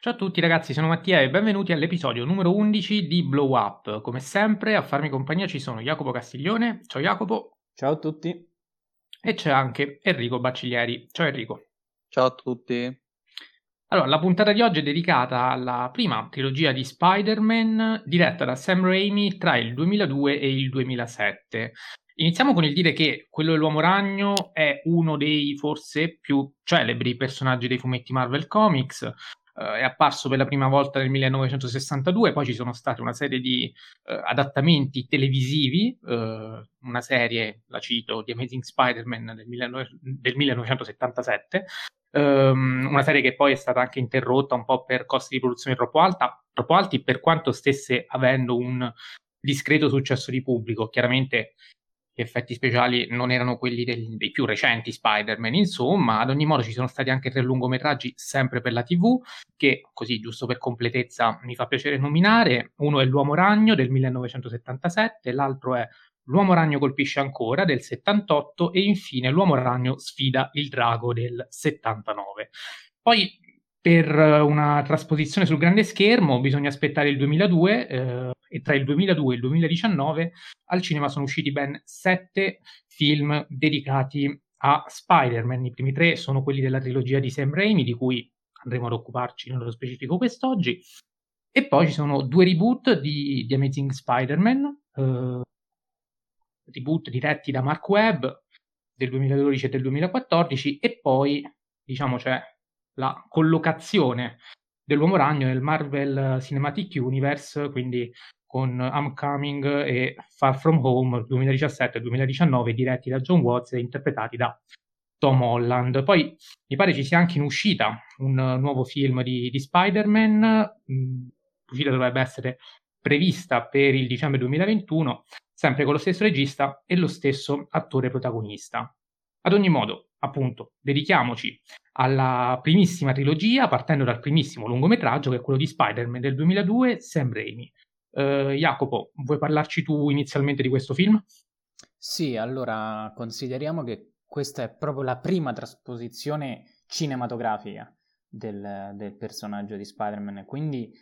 Ciao a tutti ragazzi, sono Mattia e benvenuti all'episodio numero 11 di Blow Up. Come sempre a farmi compagnia ci sono Jacopo Castiglione, ciao Jacopo. Ciao a tutti. E c'è anche Enrico Bacciglieri, ciao Enrico. Ciao a tutti. Allora, la puntata di oggi è dedicata alla prima trilogia di Spider-Man diretta da Sam Raimi tra il 2002 e il 2007. Iniziamo con il dire che quello dell'Uomo Ragno è uno dei forse più celebri personaggi dei fumetti Marvel Comics. Uh, è apparso per la prima volta nel 1962, poi ci sono state una serie di uh, adattamenti televisivi, uh, una serie, la cito, di Amazing Spider-Man del, 19... del 1977, um, ehm, una serie che poi è stata anche interrotta un po' per costi di produzione troppo, alta, troppo alti, per quanto stesse avendo un discreto successo di pubblico. Chiaramente effetti speciali non erano quelli del, dei più recenti Spider-Man, insomma, ad ogni modo ci sono stati anche tre lungometraggi sempre per la TV, che così giusto per completezza mi fa piacere nominare. Uno è L'Uomo Ragno del 1977, l'altro è L'Uomo Ragno colpisce ancora del 78 e infine L'Uomo Ragno sfida il drago del 79. Poi per una trasposizione sul grande schermo bisogna aspettare il 2002 eh, e tra il 2002 e il 2019 al cinema sono usciti ben sette film dedicati a Spider-Man. I primi tre sono quelli della trilogia di Sam Raimi, di cui andremo ad occuparci nello specifico quest'oggi. E poi ci sono due reboot di, di Amazing Spider-Man, eh, reboot diretti da Mark Webb del 2012 e del 2014, e poi diciamo c'è la collocazione dell'Uomo Ragno nel Marvel Cinematic Universe, quindi con Homecoming e Far From Home 2017-2019 diretti da John Watts e interpretati da Tom Holland. Poi mi pare ci sia anche in uscita un nuovo film di, di Spider-Man, l'uscita dovrebbe essere prevista per il dicembre 2021, sempre con lo stesso regista e lo stesso attore protagonista. Ad ogni modo, appunto, dedichiamoci alla primissima trilogia, partendo dal primissimo lungometraggio che è quello di Spider-Man del 2002, Sam Raimi. Uh, Jacopo, vuoi parlarci tu inizialmente di questo film? Sì, allora consideriamo che questa è proprio la prima trasposizione cinematografica del, del personaggio di Spider-Man, quindi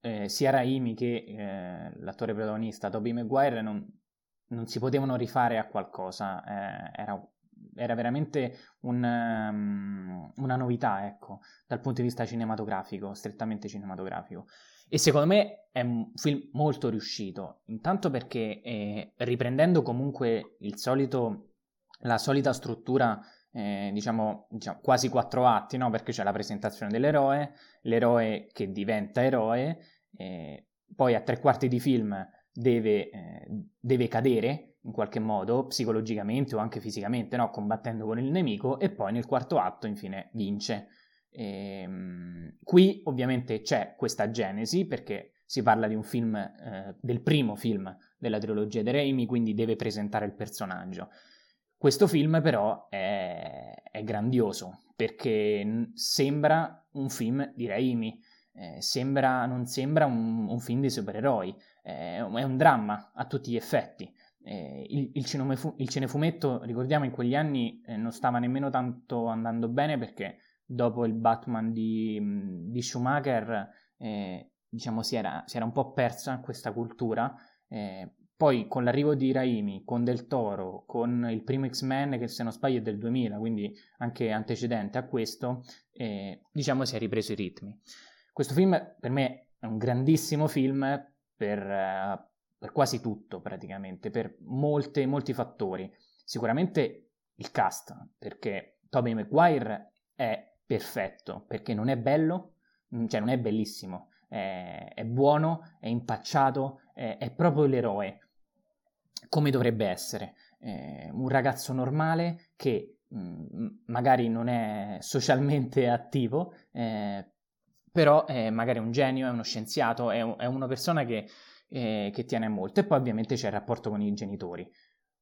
eh, sia Raimi che eh, l'attore protagonista Tobey Maguire non, non, si potevano rifare a qualcosa, eh, era, era, veramente un, um, una novità, ecco, dal punto di vista cinematografico, strettamente cinematografico. E secondo me è un film molto riuscito, intanto perché eh, riprendendo comunque solito, la solita struttura, eh, diciamo, diciamo, quasi quattro atti, no? perché c'è la presentazione dell'eroe, l'eroe che diventa eroe, eh, poi a tre quarti di film deve, eh, deve, cadere in qualche modo, psicologicamente o anche fisicamente, no? combattendo con il nemico, e poi nel quarto atto infine vince. E, ehm, qui ovviamente c'è questa genesi perché si parla di un film, eh, del primo film della trilogia di Raimi, quindi deve presentare il personaggio. Questo film però è, è grandioso perché sembra un film di Raimi, eh, sembra, non sembra un, un, film di supereroi, eh, è un dramma a tutti gli effetti. Eh, il, il, cinefu- il, cinefumetto, ricordiamo, in quegli anni eh, non stava nemmeno tanto andando bene perché dopo il Batman di, di Schumacher, eh, diciamo, si era, si era, un po' persa questa cultura. Eh, poi con l'arrivo di Raimi, con Del Toro, con il primo X-Men che se non sbaglio è del 2000, quindi anche antecedente a questo, eh, diciamo si è ripreso i ritmi. Questo film per me è un grandissimo film per, per quasi tutto praticamente, per molte, molti fattori. Sicuramente il cast, perché Tobey Maguire è perfetto, perché non è bello, mm, cioè non è bellissimo, è, è buono, è impacciato, è, è, proprio l'eroe, come dovrebbe essere. È un ragazzo normale che mh, mm, magari non è socialmente attivo, eh, però è magari un genio, è uno scienziato, è, è una persona che, eh, che, tiene molto. E poi ovviamente c'è il rapporto con i genitori.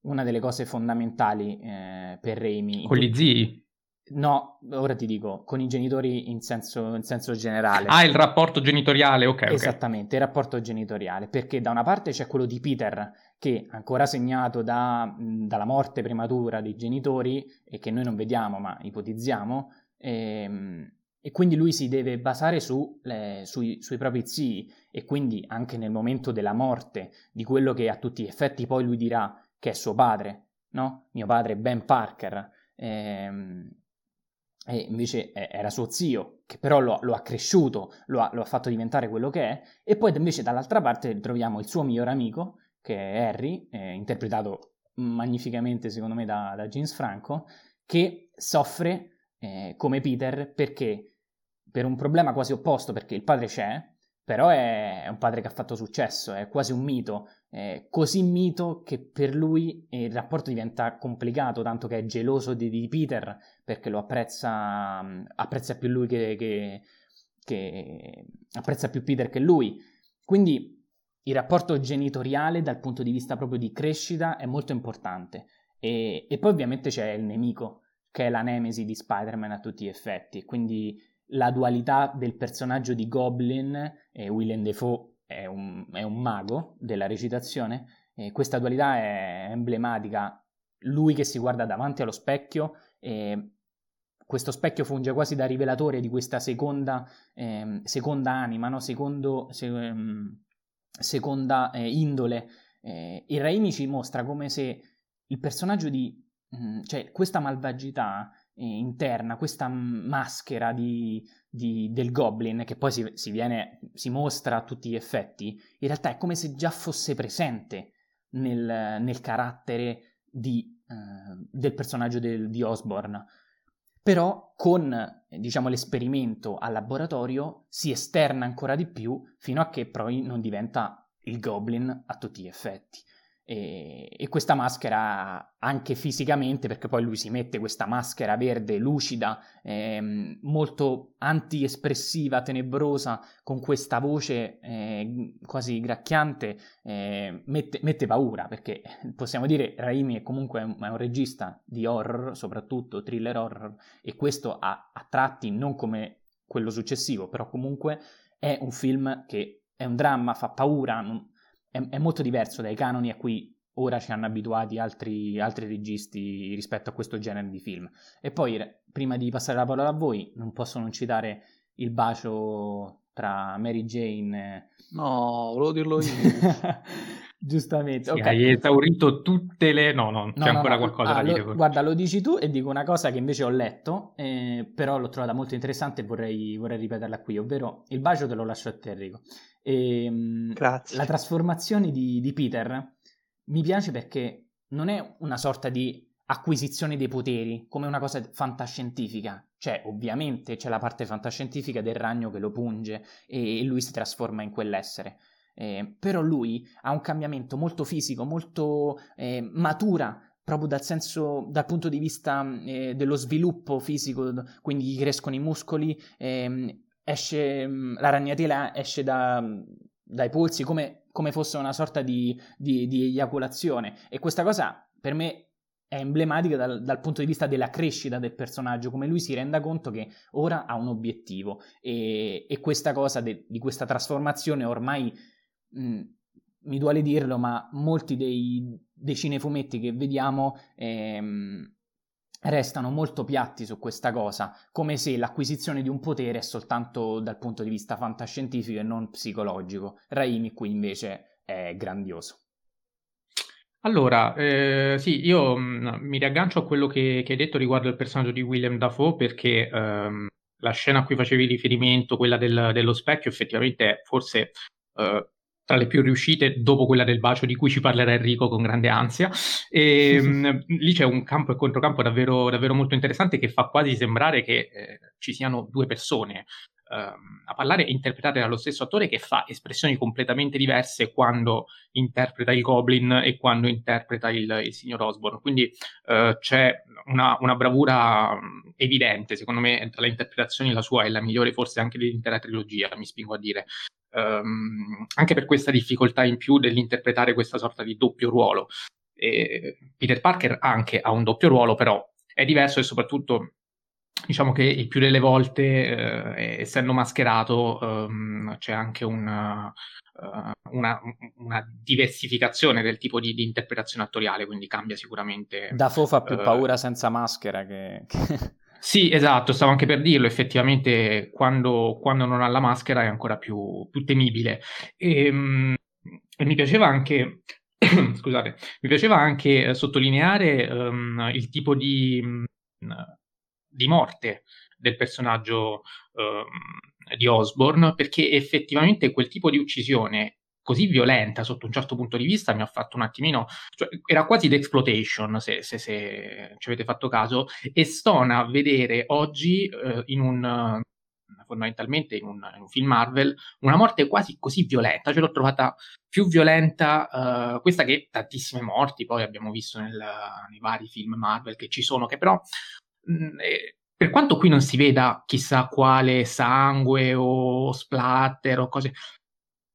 Una delle cose fondamentali eh, per Raimi... Con gli zii? No, ora ti dico, con i genitori in senso, in senso generale. Ah, il rapporto genitoriale, ok. Esattamente, okay. il rapporto genitoriale, perché da una parte c'è quello di Peter, che ancora segnato da, dalla morte prematura dei genitori, e che noi non vediamo ma ipotizziamo, ehm, e quindi lui si deve basare su, le, sui, sui, propri zii e quindi anche nel momento della morte di quello che a tutti gli effetti poi lui dirà che è suo padre, no? Mio padre Ben Parker, ehm, e invece era suo zio, che però lo, lo ha cresciuto, lo ha, lo ha, fatto diventare quello che è, e poi invece dall'altra parte troviamo il suo migliore amico, che è Harry, eh, interpretato magnificamente secondo me da, da James Franco, che soffre eh, come Peter perché per un problema quasi opposto, perché il padre c'è, però è, un padre che ha fatto successo, è quasi un mito, è così mito che per lui il rapporto diventa complicato, tanto che è geloso di, di Peter perché lo apprezza, apprezza più lui che, che, che apprezza più Peter che lui. Quindi il rapporto genitoriale dal punto di vista proprio di crescita è molto importante. E, e poi ovviamente c'è il nemico, che è la nemesi di Spider-Man a tutti gli effetti. Quindi la dualità del personaggio di Goblin, e Willem Dafoe è un, è un mago della recitazione, e questa dualità è emblematica. Lui che si guarda davanti allo specchio, e questo specchio funge quasi da rivelatore di questa seconda, eh, seconda anima, no? Secondo, se, um, seconda eh, indole. Eh, e Raimi ci mostra come se il personaggio di Mm, cioè questa malvagità eh, interna, questa maschera di, di, del goblin che poi si, si, viene, si, mostra a tutti gli effetti, in realtà è come se già fosse presente nel, nel carattere di, eh, del personaggio del, di Osborne. Però con diciamo, l'esperimento al laboratorio si esterna ancora di più fino a che poi non diventa il goblin a tutti gli effetti. E, e, questa maschera anche fisicamente, perché poi lui si mette questa maschera verde lucida, ehm, molto anti-espressiva, tenebrosa, con questa voce eh, quasi gracchiante, eh, mette, mette, paura, perché possiamo dire Raimi è comunque un, è un, regista di horror, soprattutto thriller horror, e questo a, a tratti non come quello successivo, però comunque è un film che è un dramma, fa paura, non, è, è molto diverso dai canoni a cui ora ci hanno abituati altri, altri, registi rispetto a questo genere di film. E poi, prima di passare la parola a voi, non posso non citare il bacio tra Mary Jane. No, volevo dirlo io. Giustamente. Sì, okay. Hai esaurito tutte le. No, no, c'è no, ancora no, qualcosa ah, da dire. Lo, guarda, lo dici tu e dico una cosa che invece ho letto, eh, però l'ho trovata molto interessante e vorrei, vorrei ripeterla qui, ovvero il bacio te lo lascio a te, Enrico. E, ehm, Grazie. La trasformazione di, di Peter mi piace perché non è una sorta di acquisizione dei poteri come una cosa fantascientifica. Cioè, ovviamente c'è la parte fantascientifica del ragno che lo punge e, lui si trasforma in quell'essere. Eh, però lui ha un cambiamento molto fisico, molto eh, matura proprio dal senso, dal punto di vista eh, dello sviluppo fisico, quindi gli crescono i muscoli, ehm, esce, mm, la ragnatela esce da, dai polsi come, come, fosse una sorta di, di, di, eiaculazione. E questa cosa per me è emblematica dal, dal, punto di vista della crescita del personaggio, come lui si renda conto che ora ha un obiettivo. E, e questa cosa de, di questa trasformazione ormai. Mh, mm, mi duole dirlo, ma molti dei, dei cinefumetti che vediamo ehm, restano molto piatti su questa cosa, come se l'acquisizione di un potere è soltanto dal punto di vista fantascientifico e non psicologico. Raimi qui invece è grandioso. Allora, eh, sì, io mh, mm, mi riaggancio a quello che, che, hai detto riguardo il personaggio di William Dafoe perché ehm, la scena a cui facevi riferimento, quella del, dello specchio, effettivamente è forse eh, tra le più riuscite dopo quella del bacio di cui ci parlerà Enrico con grande ansia. E, mh, lì c'è un campo e controcampo davvero, davvero molto interessante che fa quasi sembrare che eh, ci siano due persone a parlare interpretate dallo stesso attore che fa espressioni completamente diverse quando interpreta il Goblin e quando interpreta il, il signor Osborne. Quindi eh, c'è una, una, bravura evidente, secondo me, tra le interpretazioni la sua è la migliore forse anche dell'intera trilogia, mi spingo a dire um, anche per questa difficoltà in più dell'interpretare questa sorta di doppio ruolo. E Peter Parker anche ha un doppio ruolo, però è diverso e soprattutto diciamo che il più delle volte, eh, essendo mascherato, um, c'è anche una, uh, una, una, diversificazione del tipo di, di, interpretazione attoriale, quindi cambia sicuramente. Da Fo fa più uh, paura senza maschera che... Sì, esatto, stavo anche per dirlo, effettivamente quando, quando non ha la maschera è ancora più, più temibile. E, ehm, e, mi piaceva anche, scusate, mi piaceva anche eh, sottolineare um, il tipo di, um, di, morte del personaggio um, di Osborne, perché effettivamente quel tipo di uccisione così violenta sotto un certo punto di vista mi ha fatto un attimino, cioè, era quasi d'exploitation se, se, se, ci avete fatto caso, e stona vedere oggi eh, in un fondamentalmente in un, in un, film Marvel una morte quasi così violenta, ce l'ho trovata più violenta uh, questa che tantissime morti poi abbiamo visto nel, nei vari film Marvel che ci sono, che però eh, per quanto qui non si veda chissà quale sangue o splatter o cose,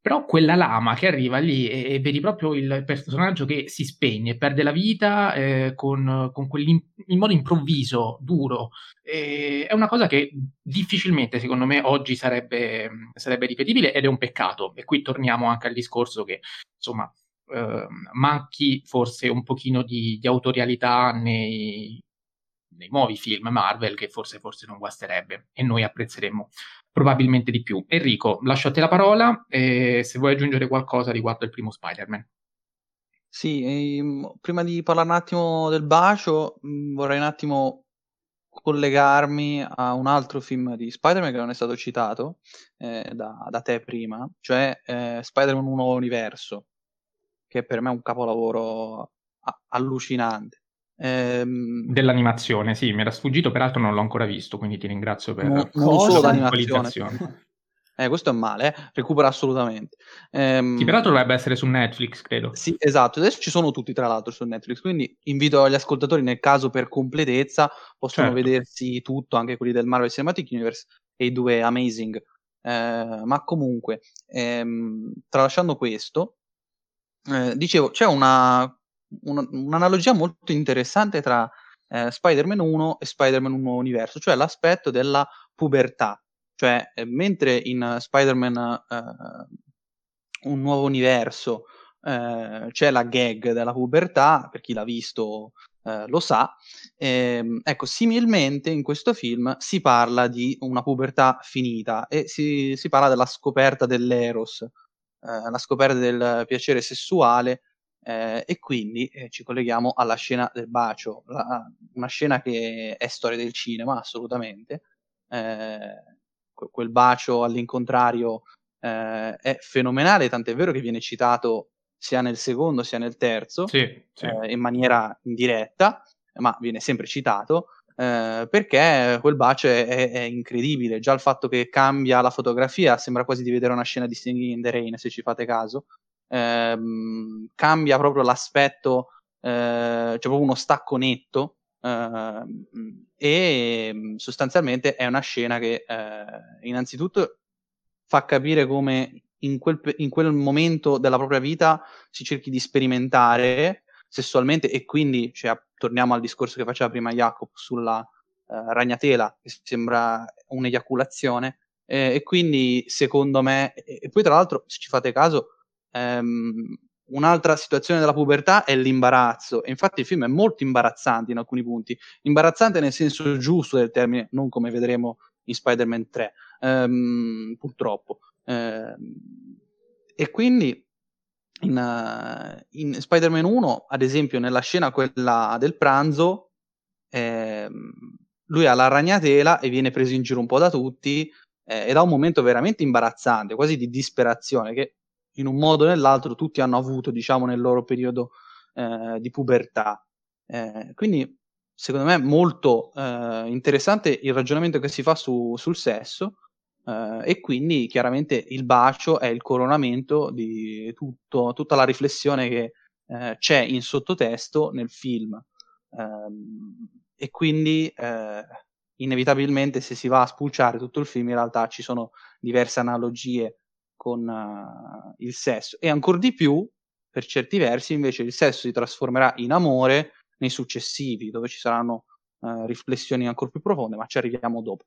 però quella lama che arriva lì e, e vedi proprio il personaggio che si spegne, perde la vita eh, con, con in modo improvviso, duro. E è una cosa che difficilmente, secondo me, oggi sarebbe, sarebbe ripetibile ed è un peccato. E qui torniamo anche al discorso che, insomma, eh, manchi forse un pochino di, di autorialità nei, nei nuovi film Marvel che forse, forse non guasterebbe e noi apprezzeremmo probabilmente di più. Enrico, lascio a te la parola e se vuoi aggiungere qualcosa riguardo il primo Spider-Man. Sì, ehm, prima di parlare un attimo del bacio, mm, vorrei un attimo collegarmi a un altro film di Spider-Man che non è stato citato eh, da, da, te prima, cioè eh, Spider-Man Un nuovo universo, che per me è un capolavoro a- allucinante. Ehm... Dell'animazione, sì, mi era sfuggito, peraltro non l'ho ancora visto, quindi ti ringrazio per non, non solo l'animazione. Eh, questo è male, eh? recupera assolutamente. Ehm... Sì, peraltro dovrebbe essere su Netflix, credo. Sì, esatto, adesso ci sono tutti tra l'altro su Netflix, quindi invito gli ascoltatori nel caso per completezza possono certo. vedersi tutto, anche quelli del Marvel Cinematic Universe e i due Amazing. Eh, ma comunque, ehm, tralasciando questo, eh, dicevo, c'è una un, un'analogia molto interessante tra eh, Spider-Man 1 e Spider-Man Un nuovo universo, cioè l'aspetto della pubertà. Cioè, eh, mentre in Spider-Man eh, Un nuovo universo eh, c'è la gag della pubertà, per chi l'ha visto eh, lo sa, ehm, ecco, similmente in questo film si parla di una pubertà finita e si, si parla della scoperta dell'eros, eh, la scoperta del piacere sessuale eh, e quindi eh, ci colleghiamo alla scena del bacio, la, una scena che è storia del cinema, assolutamente. Eh, quel bacio all'incontrario eh, è fenomenale, tant'è vero che viene citato sia nel secondo sia nel terzo, sì, sì. Eh, in maniera indiretta, ma viene sempre citato. Eh, perché quel bacio è, è, è, incredibile. Già il fatto che cambia la fotografia sembra quasi di vedere una scena di Singing in the Rain, se ci fate caso ehm, cambia proprio l'aspetto, eh, c'è proprio uno stacco netto eh, e mm, sostanzialmente è una scena che eh, innanzitutto fa capire come in quel, in quel momento della propria vita si cerchi di sperimentare sessualmente e quindi cioè, torniamo al discorso che faceva prima Jacopo sulla uh, ragnatela che sembra un'eiaculazione eh, e quindi secondo me e, e, poi tra l'altro se ci fate caso ehm, un'altra situazione della pubertà è l'imbarazzo. E infatti il film è molto imbarazzante in alcuni punti. Imbarazzante nel senso giusto del termine, non come vedremo in Spider-Man 3, ehm, purtroppo. Ehm, e quindi in, uh, in, Spider-Man 1, ad esempio, nella scena quella del pranzo, ehm, lui ha la ragnatela e viene preso in giro un po' da tutti eh, ed ha un momento veramente imbarazzante, quasi di disperazione, che in un modo o nell'altro tutti hanno avuto, diciamo, nel loro periodo eh, di pubertà. Eh, quindi, secondo me, è molto eh, interessante il ragionamento che si fa su, sul sesso eh, e quindi chiaramente il bacio è il coronamento di tutto, tutta la riflessione che eh, c'è in sottotesto nel film. Ehm, e quindi eh, inevitabilmente se si va a spulciare tutto il film in realtà ci sono diverse analogie con uh, il sesso e ancora di più, per certi versi, invece il sesso si trasformerà in amore nei successivi, dove ci saranno uh, riflessioni ancora più profonde, ma ci arriviamo dopo.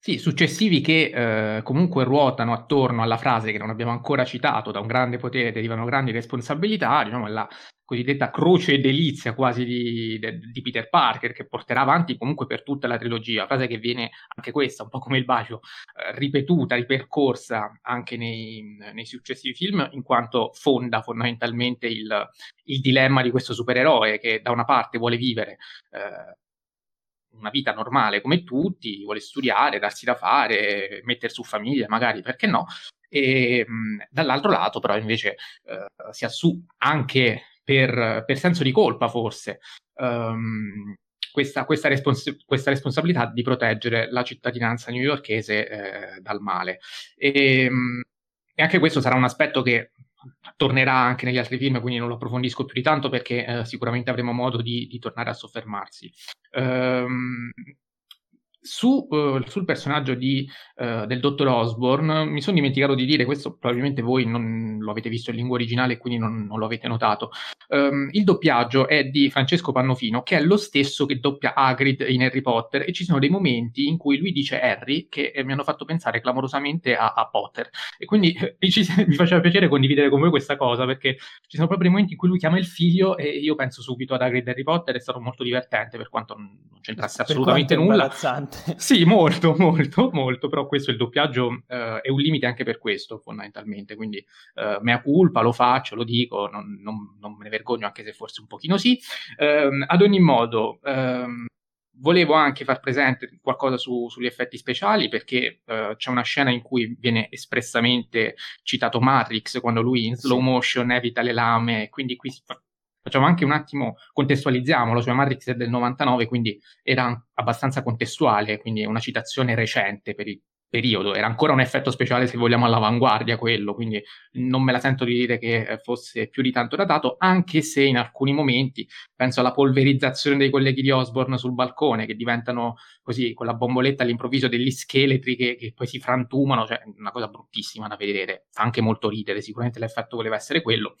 Sì, successivi che eh, comunque ruotano attorno alla frase che non abbiamo ancora citato, da un grande potere derivano grandi responsabilità, diciamo la cosiddetta croce e delizia quasi di, di, Peter Parker, che porterà avanti comunque per tutta la trilogia, frase che viene anche questa, un po' come il bacio, eh, ripetuta, ripercorsa anche nei, nei, successivi film, in quanto fonda fondamentalmente il, il, dilemma di questo supereroe che da una parte vuole vivere eh, una vita normale come tutti, vuole studiare, darsi da fare, mettere su famiglia, magari perché no, e mh, dall'altro lato però invece eh, si assume anche per, per senso di colpa forse, um, questa, questa, respons- questa, responsabilità di proteggere la cittadinanza newyorchese eh, dal male. E, um, e, anche questo sarà un aspetto che tornerà anche negli altri film, quindi non lo approfondisco più di tanto perché eh, sicuramente avremo modo di, di tornare a soffermarsi. Um, su, uh, sul personaggio di, uh, del dottor Osborne mi sono dimenticato di dire, questo probabilmente voi non lo avete visto in lingua originale quindi non, non lo avete notato. Um, il doppiaggio è di Francesco Pannofino, che è lo stesso che doppia Hagrid in Harry Potter, e ci sono dei momenti in cui lui dice Harry che eh, mi hanno fatto pensare clamorosamente a, a Potter. E quindi eh, mi faceva piacere condividere con voi questa cosa, perché ci sono proprio dei momenti in cui lui chiama il figlio e io penso subito ad Hagrid e Harry Potter, è stato molto divertente per quanto non c'entrasse assolutamente nulla. Sì, molto, molto, molto, però questo il doppiaggio eh, è un limite anche per questo, fondamentalmente, quindi eh, mea culpa, lo faccio, lo dico, non, non, non, me ne vergogno, anche se forse un pochino sì. Eh, ad ogni modo, ehm, volevo anche far presente qualcosa su, sugli effetti speciali, perché eh, c'è una scena in cui viene espressamente citato Matrix, quando lui in slow motion evita le lame, quindi qui facciamo anche un attimo, contestualizziamolo, cioè Matrix è del 99, quindi era abbastanza contestuale, quindi è una citazione recente per il periodo, era ancora un effetto speciale se vogliamo all'avanguardia quello, quindi non me la sento di dire che fosse più di tanto datato, anche se in alcuni momenti, penso alla polverizzazione dei colleghi di Osborne sul balcone, che diventano così, con la bomboletta all'improvviso degli scheletri che, che poi si frantumano, cioè una cosa bruttissima da vedere, fa anche molto ridere, sicuramente l'effetto voleva essere quello,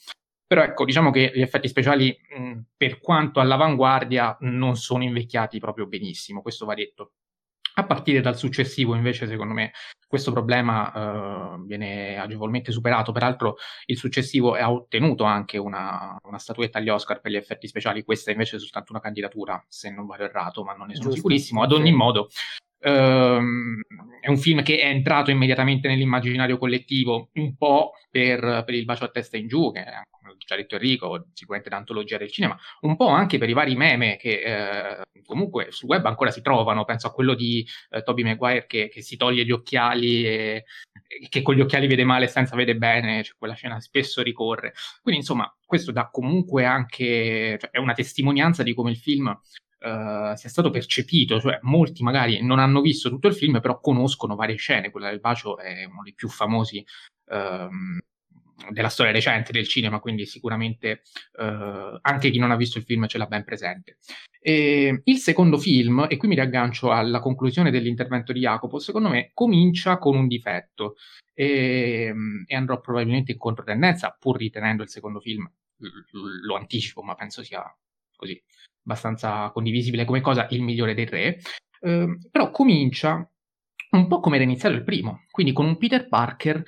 però ecco, diciamo che gli effetti speciali, mh, per quanto all'avanguardia, non sono invecchiati proprio benissimo, questo va detto. A partire dal successivo, invece, secondo me, questo problema uh, viene agevolmente superato. Peraltro, il successivo ha ottenuto anche una, una, statuetta agli Oscar per gli effetti speciali. Questa invece è soltanto una candidatura, se non vado errato, ma non ne sono Giusto, sicurissimo. Ad ogni modo, Um, è un film che è entrato immediatamente nell'immaginario collettivo, un po' per, per il bacio a testa in giù, che come già detto Enrico, sicuramente l'antologia del cinema, un po' anche per i vari meme che eh, comunque sul web ancora si trovano. Penso a quello di eh, Toby Maguire che, che, si toglie gli occhiali e, e, che con gli occhiali vede male senza vede bene, cioè quella scena spesso ricorre. Quindi insomma, questo dà comunque anche, cioè, è una testimonianza di come il film Uh, sia stato percepito, cioè molti magari non hanno visto tutto il film, però conoscono varie scene. Quella del bacio è uno dei più famosi uh, della storia recente del cinema, quindi sicuramente uh, anche chi non ha visto il film ce l'ha ben presente. E il secondo film, e qui mi riaggancio alla conclusione dell'intervento di Jacopo, secondo me comincia con un difetto e, e andrò probabilmente in controtendenza, pur ritenendo il secondo film, lo anticipo, ma penso sia così abbastanza condivisibile come cosa, il migliore dei tre, eh, però comincia un po' come era iniziato il primo, quindi con un Peter Parker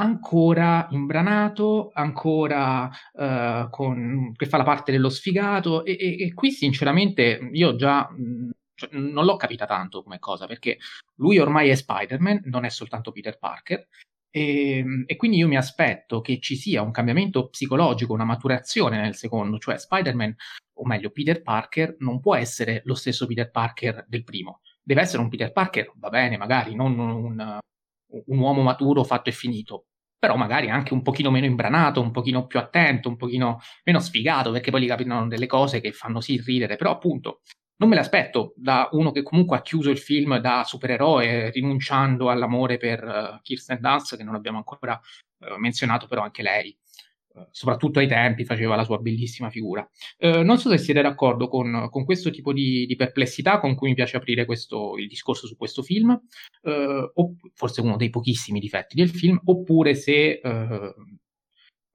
ancora imbranato, ancora eh, con, che fa la parte dello sfigato e, e, e qui sinceramente io già mh, cioè, non l'ho capita tanto come cosa perché lui ormai è Spider-Man, non è soltanto Peter Parker e, e, quindi io mi aspetto che ci sia un cambiamento psicologico, una maturazione nel secondo, cioè Spider-Man o meglio Peter Parker, non può essere lo stesso Peter Parker del primo. Deve essere un Peter Parker, va bene, magari, non un, un uomo maturo fatto e finito, però magari anche un pochino meno imbranato, un pochino più attento, un pochino meno sfigato, perché poi gli capitano delle cose che fanno sì ridere, però appunto non me l'aspetto da uno che comunque ha chiuso il film da supereroe, rinunciando all'amore per uh, Kirsten Dunst, che non abbiamo ancora uh, menzionato, però anche lei soprattutto ai tempi, faceva la sua bellissima figura. Non so se siete d'accordo con, con questo tipo di, di, perplessità con cui mi piace aprire questo, il discorso su questo film, o forse uno dei pochissimi difetti del film, oppure se non,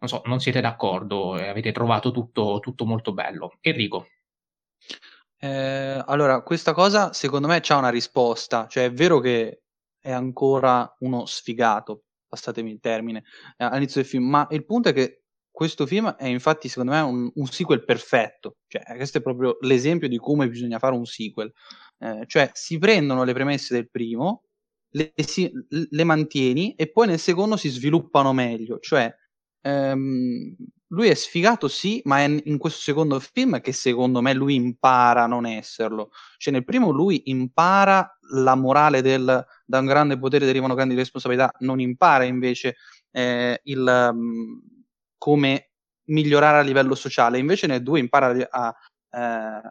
so, non siete d'accordo e avete trovato tutto, tutto molto bello. Enrico. Eh, allora, questa cosa secondo me c'ha una risposta, cioè è vero che è ancora uno sfigato, passatemi il termine, eh, all'inizio del film, ma il punto è che questo film è infatti secondo me un, un, sequel perfetto, cioè questo è proprio l'esempio di come bisogna fare un sequel, eh, cioè si prendono le premesse del primo, le, si, le mantieni e poi nel secondo si sviluppano meglio, cioè ehm, lui è sfigato sì, ma è in questo secondo film che secondo me lui impara a non esserlo. Cioè nel primo lui impara la morale del da un grande potere derivano grandi responsabilità, non impara invece eh, il um, come migliorare a livello sociale, invece nel due impara a, a, eh,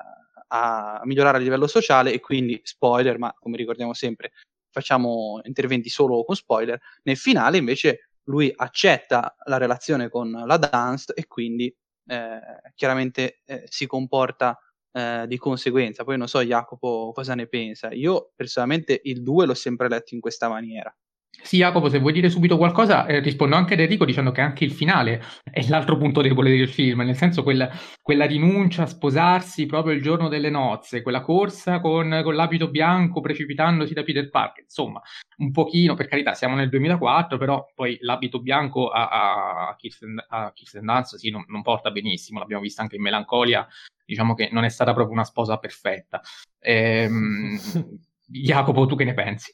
a migliorare a livello sociale e quindi spoiler, ma come ricordiamo sempre facciamo interventi solo con spoiler, nel finale invece lui accetta la relazione con la Dunst e quindi eh, chiaramente eh, si comporta eh, di conseguenza. Poi non so Jacopo cosa ne pensa. Io personalmente il 2 l'ho sempre letto in questa maniera. Sì, Jacopo, se vuoi dire subito qualcosa, eh, rispondo anche ad Enrico dicendo che anche il finale è l'altro punto debole del film, nel senso quel, quella rinuncia a sposarsi proprio il giorno delle nozze, quella corsa con, con, l'abito bianco precipitandosi da Peter Parker, insomma, un pochino, per carità, siamo nel 2004, però poi l'abito bianco a, a, Kirsten, a Kirsten Dunst sì, non, non porta benissimo, l'abbiamo visto anche in Melancolia, diciamo che non è stata proprio una sposa perfetta. Ehm, Jacopo, tu che ne pensi?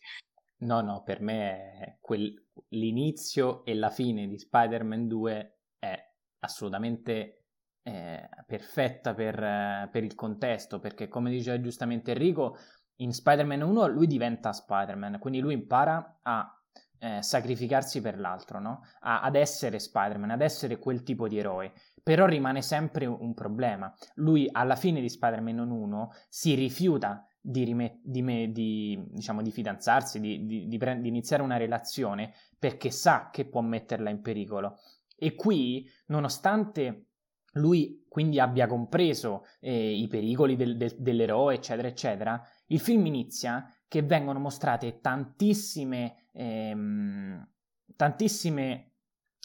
No, no, per me quel, l'inizio e la fine di Spider-Man 2 è assolutamente eh, perfetta per, per, il contesto, perché come diceva giustamente Enrico, in Spider-Man 1 lui diventa Spider-Man, quindi lui impara a eh, sacrificarsi per l'altro, no? a, ad essere Spider-Man, ad essere quel tipo di eroe. Però rimane sempre un problema. Lui alla fine di Spider-Man 1 si rifiuta di, rimet- di, me- di, diciamo, di fidanzarsi, di, pre- di iniziare una relazione, perché sa che può metterla in pericolo. E qui, nonostante lui quindi abbia compreso eh, i pericoli del, del, dell'eroe, eccetera, eccetera, il film inizia che vengono mostrate tantissime, ehm, tantissime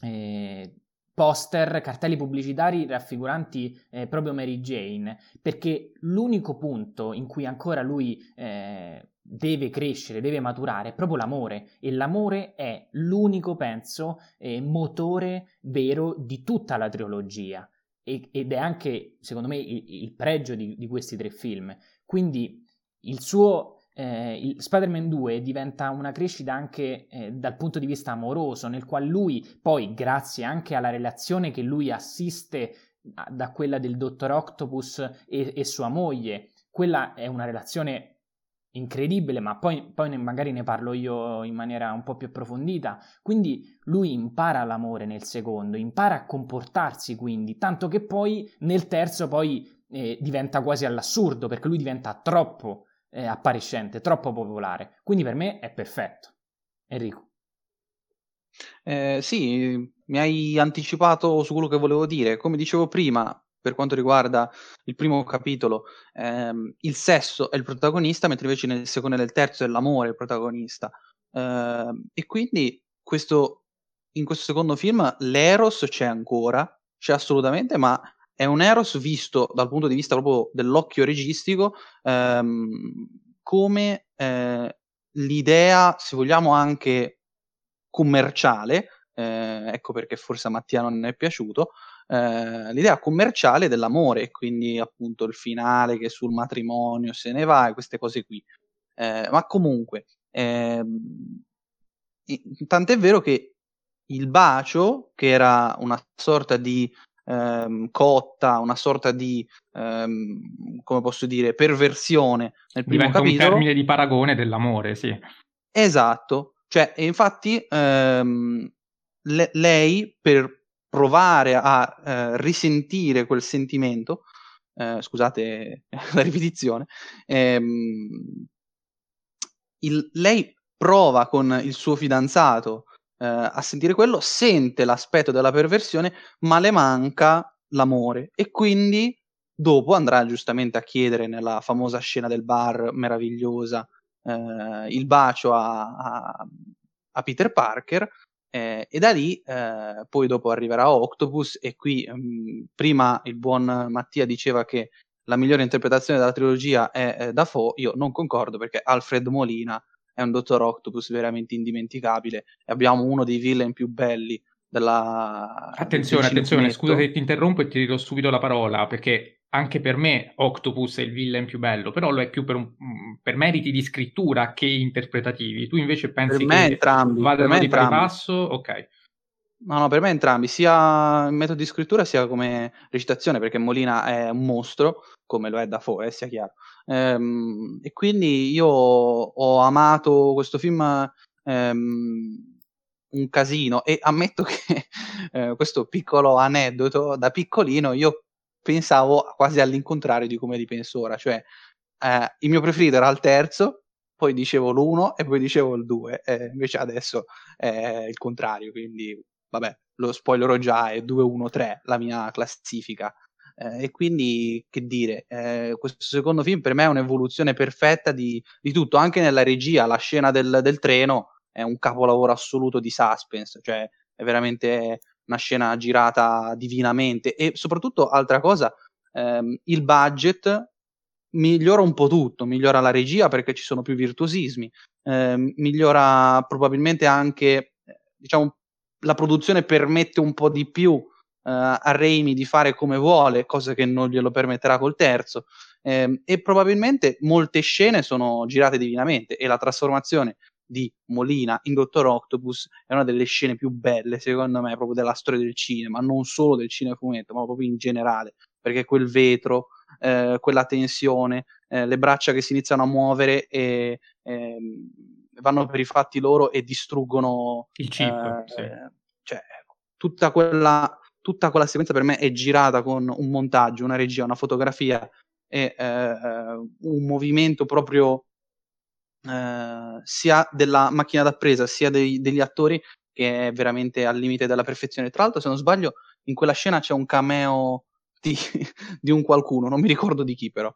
eh, poster, cartelli pubblicitari raffiguranti eh, proprio Mary Jane, perché l'unico punto in cui ancora lui eh, deve crescere, deve maturare, è proprio l'amore e l'amore è l'unico, penso, eh, motore vero di tutta la trilogia e, ed è anche, secondo me, il, il pregio di, di questi tre film. Quindi il suo eh, Spider-Man 2 diventa una crescita anche eh, dal punto di vista amoroso, nel quale lui poi, grazie anche alla relazione che lui assiste da quella del dottor Octopus e, e sua moglie, quella è una relazione incredibile, ma poi, poi, magari ne parlo io in maniera un po' più approfondita. Quindi lui impara l'amore nel secondo, impara a comportarsi quindi, tanto che poi nel terzo poi eh, diventa quasi all'assurdo, perché lui diventa troppo eh, appariscente, troppo popolare. Quindi per me è perfetto. Enrico. Eh, sì, mi hai anticipato su quello che volevo dire. Come dicevo prima, per quanto riguarda il primo capitolo, ehm, il sesso è il protagonista, mentre invece nel secondo e nel terzo è l'amore il protagonista. Eh, e quindi questo, in questo secondo film l'Eros c'è ancora, c'è assolutamente, ma è un Eros visto dal punto di vista proprio dell'occhio registico ehm, come eh, l'idea, se vogliamo anche commerciale, eh, ecco perché forse a Mattia non è piaciuto, eh, l'idea commerciale dell'amore, quindi appunto il finale che sul matrimonio se ne va e queste cose qui. Eh, ma comunque, ehm, tant'è vero che il bacio, che era una sorta di ehm, cotta, una sorta di, ehm, come posso dire, perversione nel primo Diventa capitolo. un termine di paragone dell'amore, sì. Esatto, cioè, infatti ehm, le- lei per provare a eh, risentire quel sentimento, eh, scusate la ripetizione, ehm, il, lei prova con il suo fidanzato eh, a sentire quello, sente l'aspetto della perversione, ma le manca l'amore. E quindi dopo andrà giustamente a chiedere nella famosa scena del bar meravigliosa eh, il bacio a, a, a Peter Parker eh, e da lì eh, poi dopo arriverà Octopus e qui mh, mm, prima il buon Mattia diceva che la migliore interpretazione della trilogia è eh, Dafoe, io non concordo perché Alfred Molina è un Dottor Octopus veramente indimenticabile e abbiamo uno dei villain più belli della... Attenzione, attenzione, scusa se ti interrompo e ti ridò subito la parola, perché anche per me Octopus è il villain più bello, però lo è più per, un, per meriti di scrittura che interpretativi. Tu invece pensi per che entrambi, vadano di pari passo? Ok. No, no, per me entrambi, sia in metodo di scrittura sia come recitazione, perché Molina è un mostro, come lo è da Foe, sia chiaro. Ehm, e quindi io ho amato questo film ehm, un casino e ammetto che eh, questo piccolo aneddoto, da piccolino io pensavo quasi all'incontrario di come ripenso ora, cioè eh, il mio preferito era il terzo, poi dicevo l'uno e poi dicevo il due, eh, invece adesso è il contrario, quindi vabbè, lo spoilerò già, è 2-1-3 la mia classifica. Eh, e quindi, che dire, eh, questo secondo film per me è un'evoluzione perfetta di, di tutto, anche nella regia, la scena del, del, treno è un capolavoro assoluto di suspense, cioè è veramente una scena girata divinamente e soprattutto, altra cosa, ehm, il budget migliora un po' tutto, migliora la regia perché ci sono più virtuosismi, ehm, migliora probabilmente anche, diciamo, la produzione permette un po' di più uh, a Raimi di fare come vuole, cosa che non glielo permetterà col terzo. Eh, e probabilmente molte scene sono girate divinamente e la trasformazione di Molina in Dottor Octopus è una delle scene più belle, secondo me, proprio della storia del cinema, non solo del cinema fumetto, ma proprio in generale, perché quel vetro, eh, quella tensione, eh, le braccia che si iniziano a muovere e ehm, vanno per i fatti loro e distruggono il chip. Eh, sì. Cioè, tutta quella, tutta quella sequenza per me è girata con un montaggio, una regia, una fotografia e eh, eh un movimento proprio eh, sia della macchina da presa sia dei, degli attori che è veramente al limite della perfezione. Tra l'altro, se non sbaglio, in quella scena c'è un cameo di, di un qualcuno, non mi ricordo di chi però.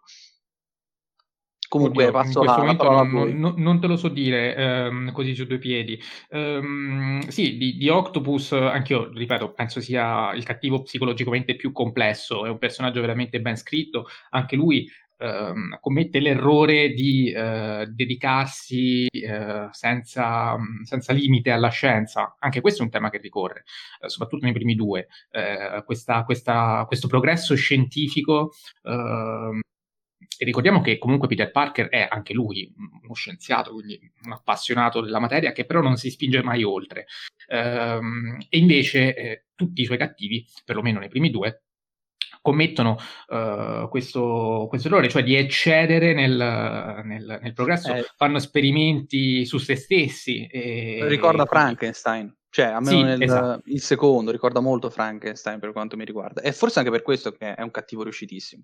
Comunque Oddio, passo la, la parola non, non, non, te lo so dire ehm, così su due piedi. Ehm, sì, di, di Octopus, anch'io, ripeto, penso sia il cattivo psicologicamente più complesso, è un personaggio veramente ben scritto, anche lui ehm, commette l'errore di eh, dedicarsi eh, senza, senza, limite alla scienza, anche questo è un tema che ricorre, eh, soprattutto nei primi due, eh, questa, questa, questo progresso scientifico ehm, e ricordiamo che comunque Peter Parker è anche lui uno scienziato, quindi un appassionato della materia, che però non si spinge mai oltre. Ehm, e invece eh, tutti i suoi cattivi, perlomeno nei primi due, commettono uh, questo, questo, errore, cioè di eccedere nel, nel, nel progresso, eh. fanno esperimenti su se stessi. E... Ricorda Frankenstein. Cioè, a me sì, nel, esatto. il secondo ricorda molto Frankenstein per quanto mi riguarda. E forse anche per questo che è un cattivo riuscitissimo.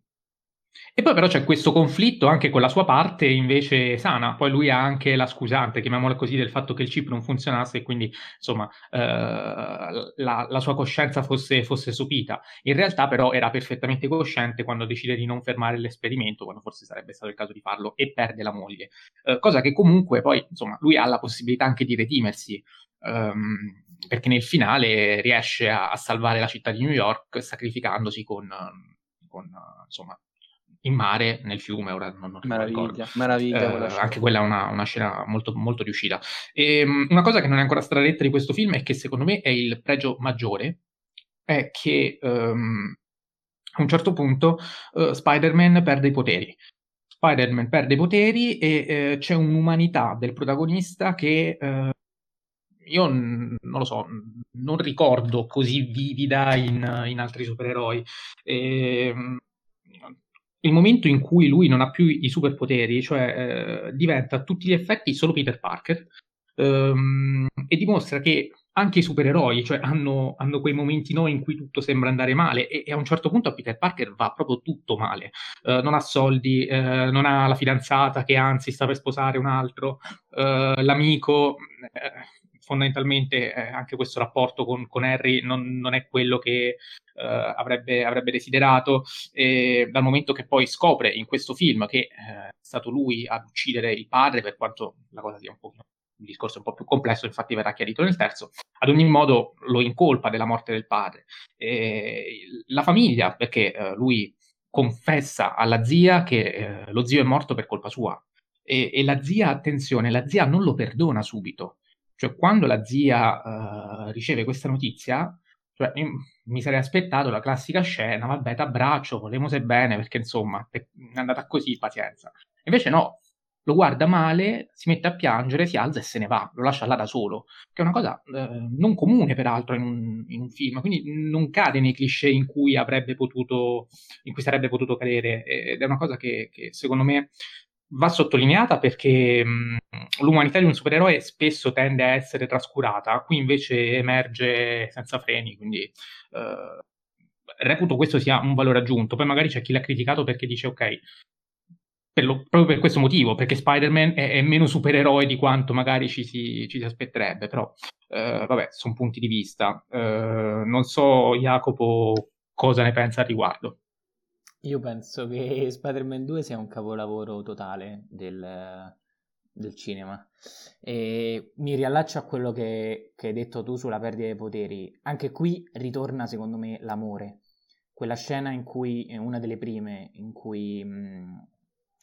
E poi però c'è questo conflitto anche con la sua parte invece sana, poi lui ha anche la scusante, chiamiamola così, del fatto che il chip non funzionasse e quindi insomma eh, la, la, sua coscienza fosse, fosse sopita. In realtà però era perfettamente cosciente quando decide di non fermare l'esperimento, quando forse sarebbe stato il caso di farlo, e perde la moglie. Eh, cosa che comunque poi insomma lui ha la possibilità anche di redimersi. Um, perché nel finale riesce a, a, salvare la città di New York sacrificandosi con, con insomma, in mare, nel fiume, ora non, non meraviglia, meraviglia eh, anche quella è una, una scena molto, molto riuscita. E, ehm, una cosa che non è ancora stata detta di questo film è che secondo me è il pregio maggiore, è che um, a un certo punto uh, Spider-Man perde i poteri. Spider-Man perde i poteri e uh, c'è un'umanità del protagonista che uh, io non lo so, non ricordo così vivida in, in altri supereroi. E, ehm, il momento in cui lui non ha più i superpoteri, cioè eh, diventa a tutti gli effetti solo Peter Parker, ehm, e dimostra che anche i supereroi cioè, hanno, hanno, quei momenti no, in cui tutto sembra andare male e, e, a un certo punto a Peter Parker va proprio tutto male. Uh, non ha soldi, uh, non ha la fidanzata che anzi sta per sposare un altro, uh, l'amico fondamentalmente eh, anche questo rapporto con, con Harry non, non, è quello che eh, avrebbe, avrebbe, desiderato, e dal momento che poi scopre in questo film che eh, è stato lui ad uccidere il padre, per quanto la cosa sia un po' un discorso un po' più complesso, infatti verrà chiarito nel terzo, ad ogni modo lo incolpa della morte del padre. La famiglia, perché eh, lui confessa alla zia che eh, lo zio è morto per colpa sua. E, e la zia, attenzione, la zia non lo perdona subito Cioè, quando la zia uh, riceve questa notizia, cioè, mi sarei aspettato la classica scena, vabbè, t'abbraccio, volemo se bene, perché insomma, è andata così, pazienza. Invece no, lo guarda male, si mette a piangere, si alza e se ne va, lo lascia là da solo, che è una cosa eh, non comune peraltro in un, in un, film, quindi non cade nei cliché in cui avrebbe potuto, in cui sarebbe potuto cadere, ed è una cosa che, che secondo me va sottolineata perché mh, l'umanità di un supereroe spesso tende a essere trascurata, qui invece emerge senza freni, quindi eh, reputo questo sia un valore aggiunto, poi magari c'è chi l'ha criticato perché dice ok, per lo, proprio per questo motivo, perché Spider-Man è, è, meno supereroe di quanto magari ci si, ci si aspetterebbe, però eh, vabbè, sono punti di vista. Eh, non so, Jacopo, cosa ne pensa al riguardo. Io penso che Spider-Man 2 sia un capolavoro totale del, del cinema. E mi riallaccio a quello che, che, hai detto tu sulla perdita dei poteri. Anche qui ritorna, secondo me, l'amore. Quella scena in cui, una delle prime, in cui mh,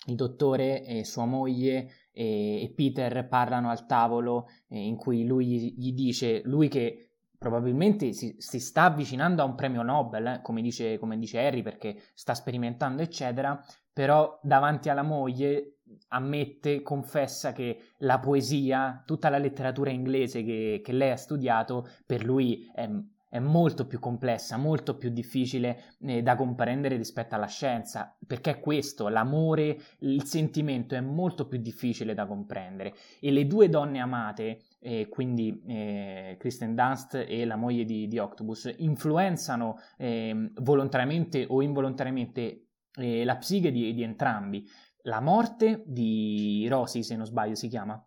il dottore e sua moglie e, e Peter parlano al tavolo eh, in cui lui gli, dice, lui che probabilmente si, si, sta avvicinando a un premio Nobel, eh, come, dice, come dice Harry, perché sta sperimentando, eccetera, però davanti alla moglie ammette, confessa che la poesia, tutta la letteratura inglese che, che lei ha studiato, per lui è è molto più complessa, molto più difficile eh, da comprendere rispetto alla scienza, perché è questo, l'amore, il sentimento è molto più difficile da comprendere. E le due donne amate, eh, quindi eh, Kristen Dunst e la moglie di, di Octopus, influenzano ehm, volontariamente o involontariamente eh, la psiche di, di, entrambi. La morte di Rosy, se non sbaglio si chiama,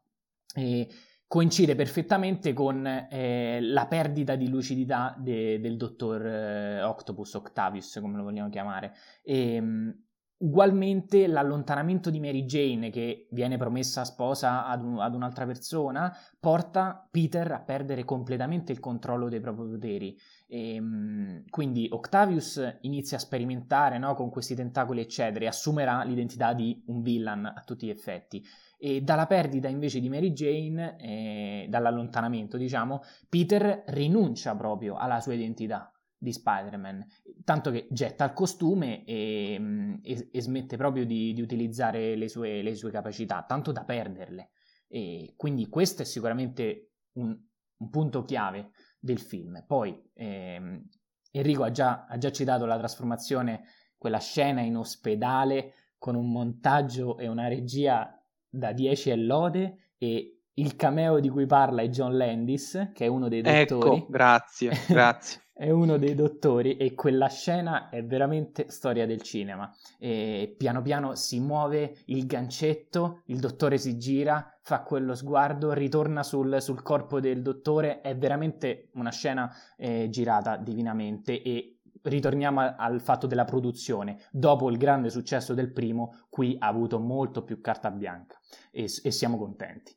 eh, coincide perfettamente con eh, la perdita di lucidità de- del dottor eh, Octopus, Octavius, come lo vogliamo chiamare. E, um, ugualmente l'allontanamento di Mary Jane, che viene promessa sposa ad, un- ad, un'altra persona, porta Peter a perdere completamente il controllo dei propri poteri. E, um, quindi Octavius inizia a sperimentare no, con questi tentacoli, eccetera, e assumerà l'identità di un villain a tutti gli effetti. E dalla perdita invece di Mary Jane, eh, dall'allontanamento diciamo, Peter rinuncia proprio alla sua identità di Spider-Man, tanto che getta il costume e, mm, e, e smette proprio di, di utilizzare le sue, le sue, capacità, tanto da perderle. E quindi questo è sicuramente un, un punto chiave del film. Poi ehm, Enrico ha già, ha già citato la trasformazione, quella scena in ospedale con un montaggio e una regia da 10 è lode e il cameo di cui parla è John Landis, che è uno dei ecco, dottori. Ecco, grazie, grazie. È uno dei dottori e quella scena è veramente storia del cinema. E piano piano si muove il gancetto, il dottore si gira, fa quello sguardo, ritorna sul, sul corpo del dottore. È veramente una scena eh, girata divinamente e ritorniamo al fatto della produzione. Dopo il grande successo del primo, qui ha avuto molto più carta bianca e, e siamo contenti.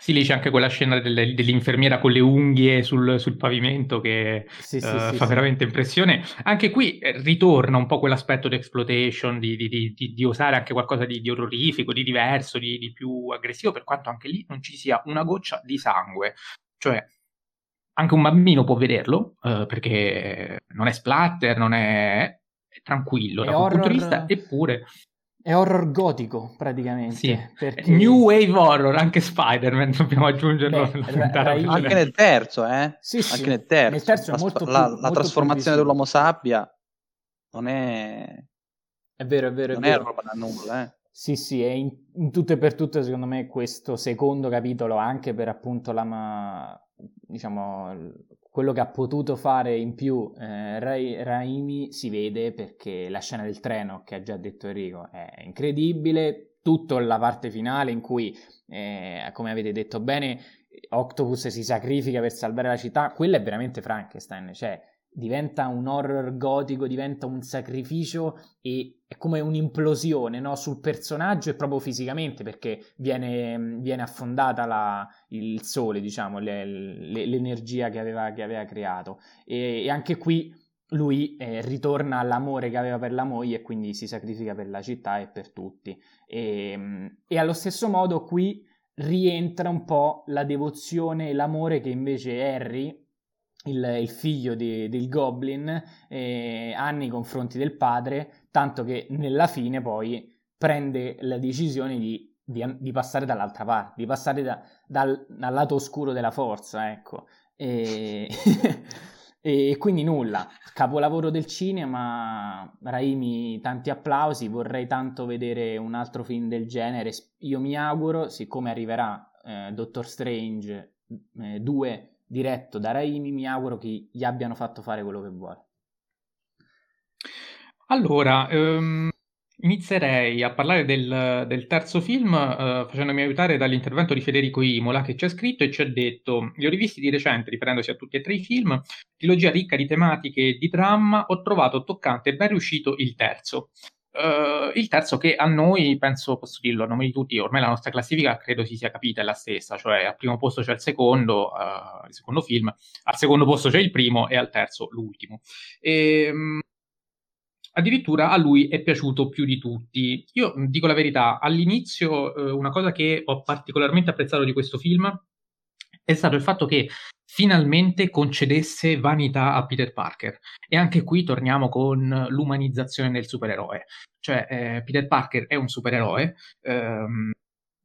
Sì, lì c'è anche quella scena delle, dell'infermiera con le unghie sul, sul pavimento che sì, uh, sì, fa sì, veramente impressione. Anche qui eh, ritorna un po' quell'aspetto di exploitation, di, di, di, di usare anche qualcosa di, orrorifico, di diverso, di, più aggressivo, per quanto anche lì non ci sia una goccia di sangue. Cioè, anche un bambino può vederlo, uh, perché non è splatter, non è, è tranquillo è da quel punto di vista, eppure... È horror gotico, praticamente. Sì. Perché... New Wave Horror, anche Spider-Man, dobbiamo aggiungerlo Beh, ra- ra- Anche nel terzo, eh? Sì, sì. Anche nel terzo. Nel terzo la, molto più, la, molto la trasformazione dell'uomo sabbia non è... È vero, è vero, non è, vero. è roba da nulla, eh? Sì, sì, e in, in, tutto e per tutto, secondo me, questo secondo capitolo, anche per appunto la, diciamo, quello che ha potuto fare in più eh, Ra- Raimi si vede perché la scena del treno, che ha già detto Enrico, è incredibile, tutta la parte finale in cui, eh, come avete detto bene, Octopus si sacrifica per salvare la città, quella è veramente Frankenstein, cioè diventa un horror gotico, diventa un sacrificio e è come un'implosione no? sul personaggio e proprio fisicamente perché viene, viene affondata la, il sole, diciamo, le, le, l'energia che aveva, che aveva creato. E, e, anche qui lui eh, ritorna all'amore che aveva per la moglie e quindi si sacrifica per la città e per tutti. E, e allo stesso modo qui rientra un po' la devozione e l'amore che invece Harry, il, il figlio di, del Goblin, eh, ha nei confronti del padre, tanto che nella fine poi prende la decisione di, di, di passare dall'altra parte, di passare da, dal, dal, lato oscuro della forza, ecco. E... E quindi nulla, capolavoro del cinema, Raimi, tanti applausi, vorrei tanto vedere un altro film del genere, io mi auguro, siccome arriverà eh, Doctor Strange 2 eh, diretto da Raimi, mi auguro che gli abbiano fatto fare quello che vuole. Allora, um, Inizierei a parlare del, del terzo film eh, facendomi aiutare dall'intervento di Federico Imola che ci ha scritto e ci ha detto li ho rivisti di recente riferendosi a tutti e tre i film, trilogia ricca di tematiche e di dramma, ho trovato toccante e ben riuscito il terzo. Uh, il terzo che a noi, penso, posso dirlo a nome di tutti, ormai la nostra classifica credo si sia capita, è la stessa, cioè al primo posto c'è il secondo, uh, il secondo film, al secondo posto c'è il primo e al terzo l'ultimo. E, um, addirittura a lui è piaciuto più di tutti. Io dico la verità, all'inizio eh, una cosa che ho particolarmente apprezzato di questo film è stato il fatto che finalmente concedesse vanità a Peter Parker. E anche qui torniamo con l'umanizzazione del supereroe. Cioè, eh, Peter Parker è un supereroe, ehm,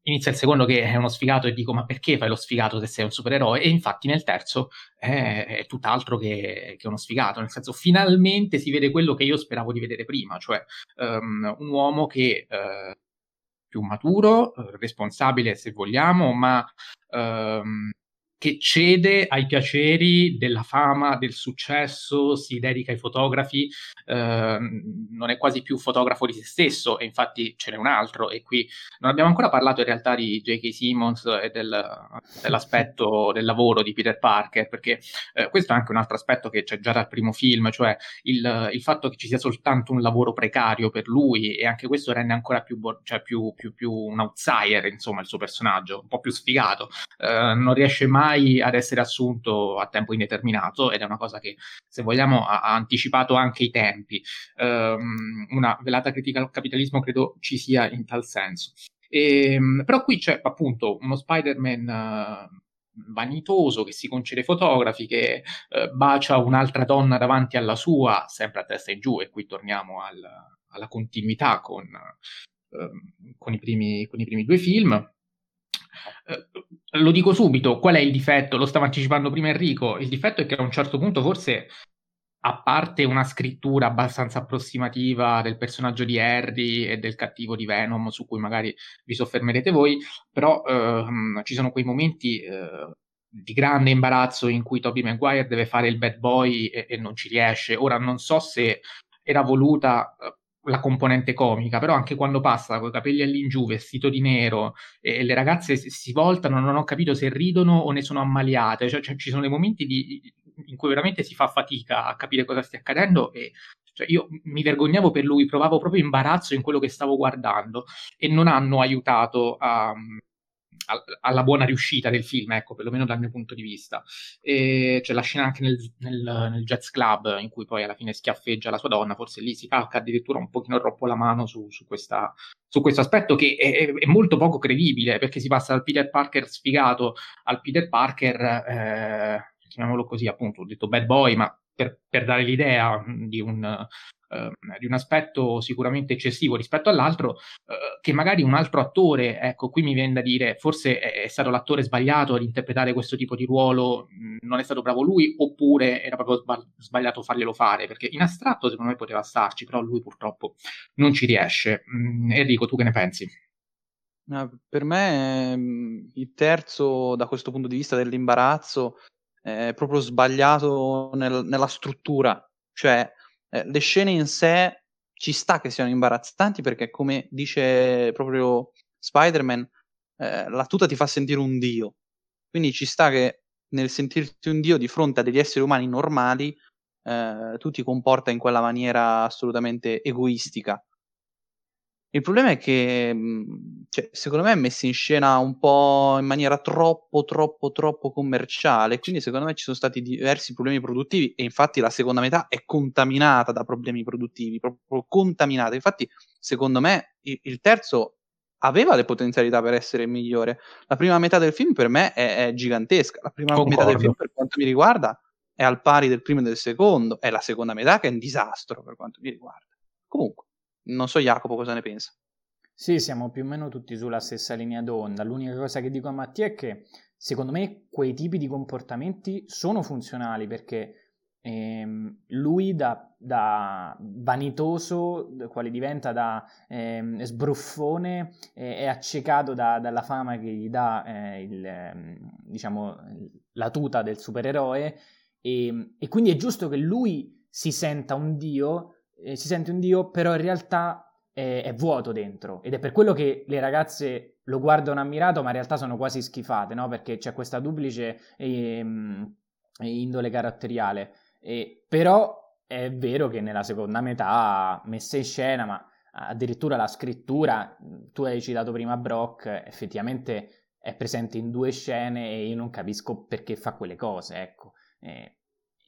inizia il secondo che è uno sfigato e dico ma perché fai lo sfigato se sei un supereroe? E infatti nel terzo è, è tutt'altro che, che, uno sfigato, nel senso finalmente si vede quello che io speravo di vedere prima, cioè um, un uomo che uh, più maturo, uh, responsabile se vogliamo, ma um, che cede ai piaceri della fama, del successo, si dedica ai fotografi, eh, non è quasi più fotografo di se stesso, e infatti ce n'è un altro, e qui non abbiamo ancora parlato in realtà di J.K. Simmons e del, dell'aspetto del lavoro di Peter Parker, perché eh, questo è anche un altro aspetto che c'è già dal primo film, cioè il, il, fatto che ci sia soltanto un lavoro precario per lui, e anche questo rende ancora più, cioè più, più, più un outsider, insomma, il suo personaggio, un po' più sfigato, eh, non riesce mai mai ad essere assunto a tempo indeterminato ed è una cosa che, se vogliamo, ha, ha anticipato anche i tempi. Um, una velata critica al capitalismo credo ci sia in tal senso. E, ehm, però qui c'è appunto uno Spider-Man uh, vanitoso che si concede fotografi, che uh, bacia un'altra donna davanti alla sua, sempre a testa in giù, e qui torniamo al, alla continuità con, uh, con, i primi, con i primi due film. Eh, lo dico subito, qual è il difetto? Lo stava anticipando prima Enrico. Il difetto è che a un certo punto forse a parte una scrittura abbastanza approssimativa del personaggio di Harry e del cattivo di Venom, su cui magari vi soffermerete voi, però ehm, ci sono quei momenti eh, di grande imbarazzo in cui Toby Maguire deve fare il bad boy e, e non ci riesce. Ora non so se era voluta eh, la componente comica, però anche quando passa con i capelli all'ingiù, vestito di nero, e le ragazze si, voltano, non ho capito se ridono o ne sono ammaliate, cioè, cioè, ci sono dei momenti di, in cui veramente si fa fatica a capire cosa stia accadendo e cioè, io mi vergognavo per lui, provavo proprio imbarazzo in quello che stavo guardando e non hanno aiutato a, alla buona riuscita del film, ecco, perlomeno dal mio punto di vista. E c'è la scena anche nel, nel, nel, Jazz Club in cui poi alla fine schiaffeggia la sua donna, forse lì si calca addirittura un pochino troppo la mano su, su, questa, su questo aspetto che è, è, molto poco credibile, perché si passa dal Peter Parker sfigato al Peter Parker, eh, chiamiamolo così appunto, ho detto bad boy, ma per, per, dare l'idea di un, Ehm, di un aspetto sicuramente eccessivo rispetto all'altro, eh, che magari un altro attore, ecco, qui mi viene da dire, forse è, stato l'attore sbagliato ad interpretare questo tipo di ruolo, non è stato bravo lui, oppure era proprio sbagliato farglielo fare, perché in astratto secondo me poteva starci, però lui purtroppo non ci riesce. Mm, Enrico, tu che ne pensi? per me mm, il terzo, da questo punto di vista dell'imbarazzo, è proprio sbagliato nel, nella struttura, cioè eh, le scene in sé ci sta che siano imbarazzanti perché come dice proprio Spider-Man, eh, la tuta ti fa sentire un dio. Quindi ci sta che nel sentirti un dio di fronte a degli esseri umani normali, eh, tu ti comporta in quella maniera assolutamente egoistica. Il problema è che, mhmm, cioè, secondo me è messa in scena un po' in maniera troppo, troppo, troppo commerciale, quindi secondo me ci sono stati diversi problemi produttivi e infatti la seconda metà è contaminata da problemi produttivi, proprio contaminata. Infatti, secondo me, il, il terzo aveva le potenzialità per essere migliore. La prima metà del film per me è, è gigantesca. La prima Concordo. metà del film, per quanto mi riguarda, è al pari del primo e del secondo. È la seconda metà che è un disastro per quanto mi riguarda. Comunque, non so Jacopo cosa ne pensa. Sì, siamo più o meno tutti sulla stessa linea d'onda. L'unica cosa che dico a Mattia è che secondo me quei tipi di comportamenti sono funzionali perché ehm, lui da, da, vanitoso, quale diventa da ehm, sbruffone, eh, è accecato da, dalla fama che gli dà eh, il, ehm, diciamo, la tuta del supereroe e, e, quindi è giusto che lui si senta un dio, eh, si sente un dio, però in realtà è, è, vuoto dentro ed è per quello che le ragazze lo guardano ammirato ma in realtà sono quasi schifate, no? Perché c'è questa duplice ehm, indole caratteriale. E, però è vero che nella seconda metà, messa in scena, ma addirittura la scrittura, tu hai citato prima Brock, effettivamente è presente in due scene e io non capisco perché fa quelle cose, ecco. Eh,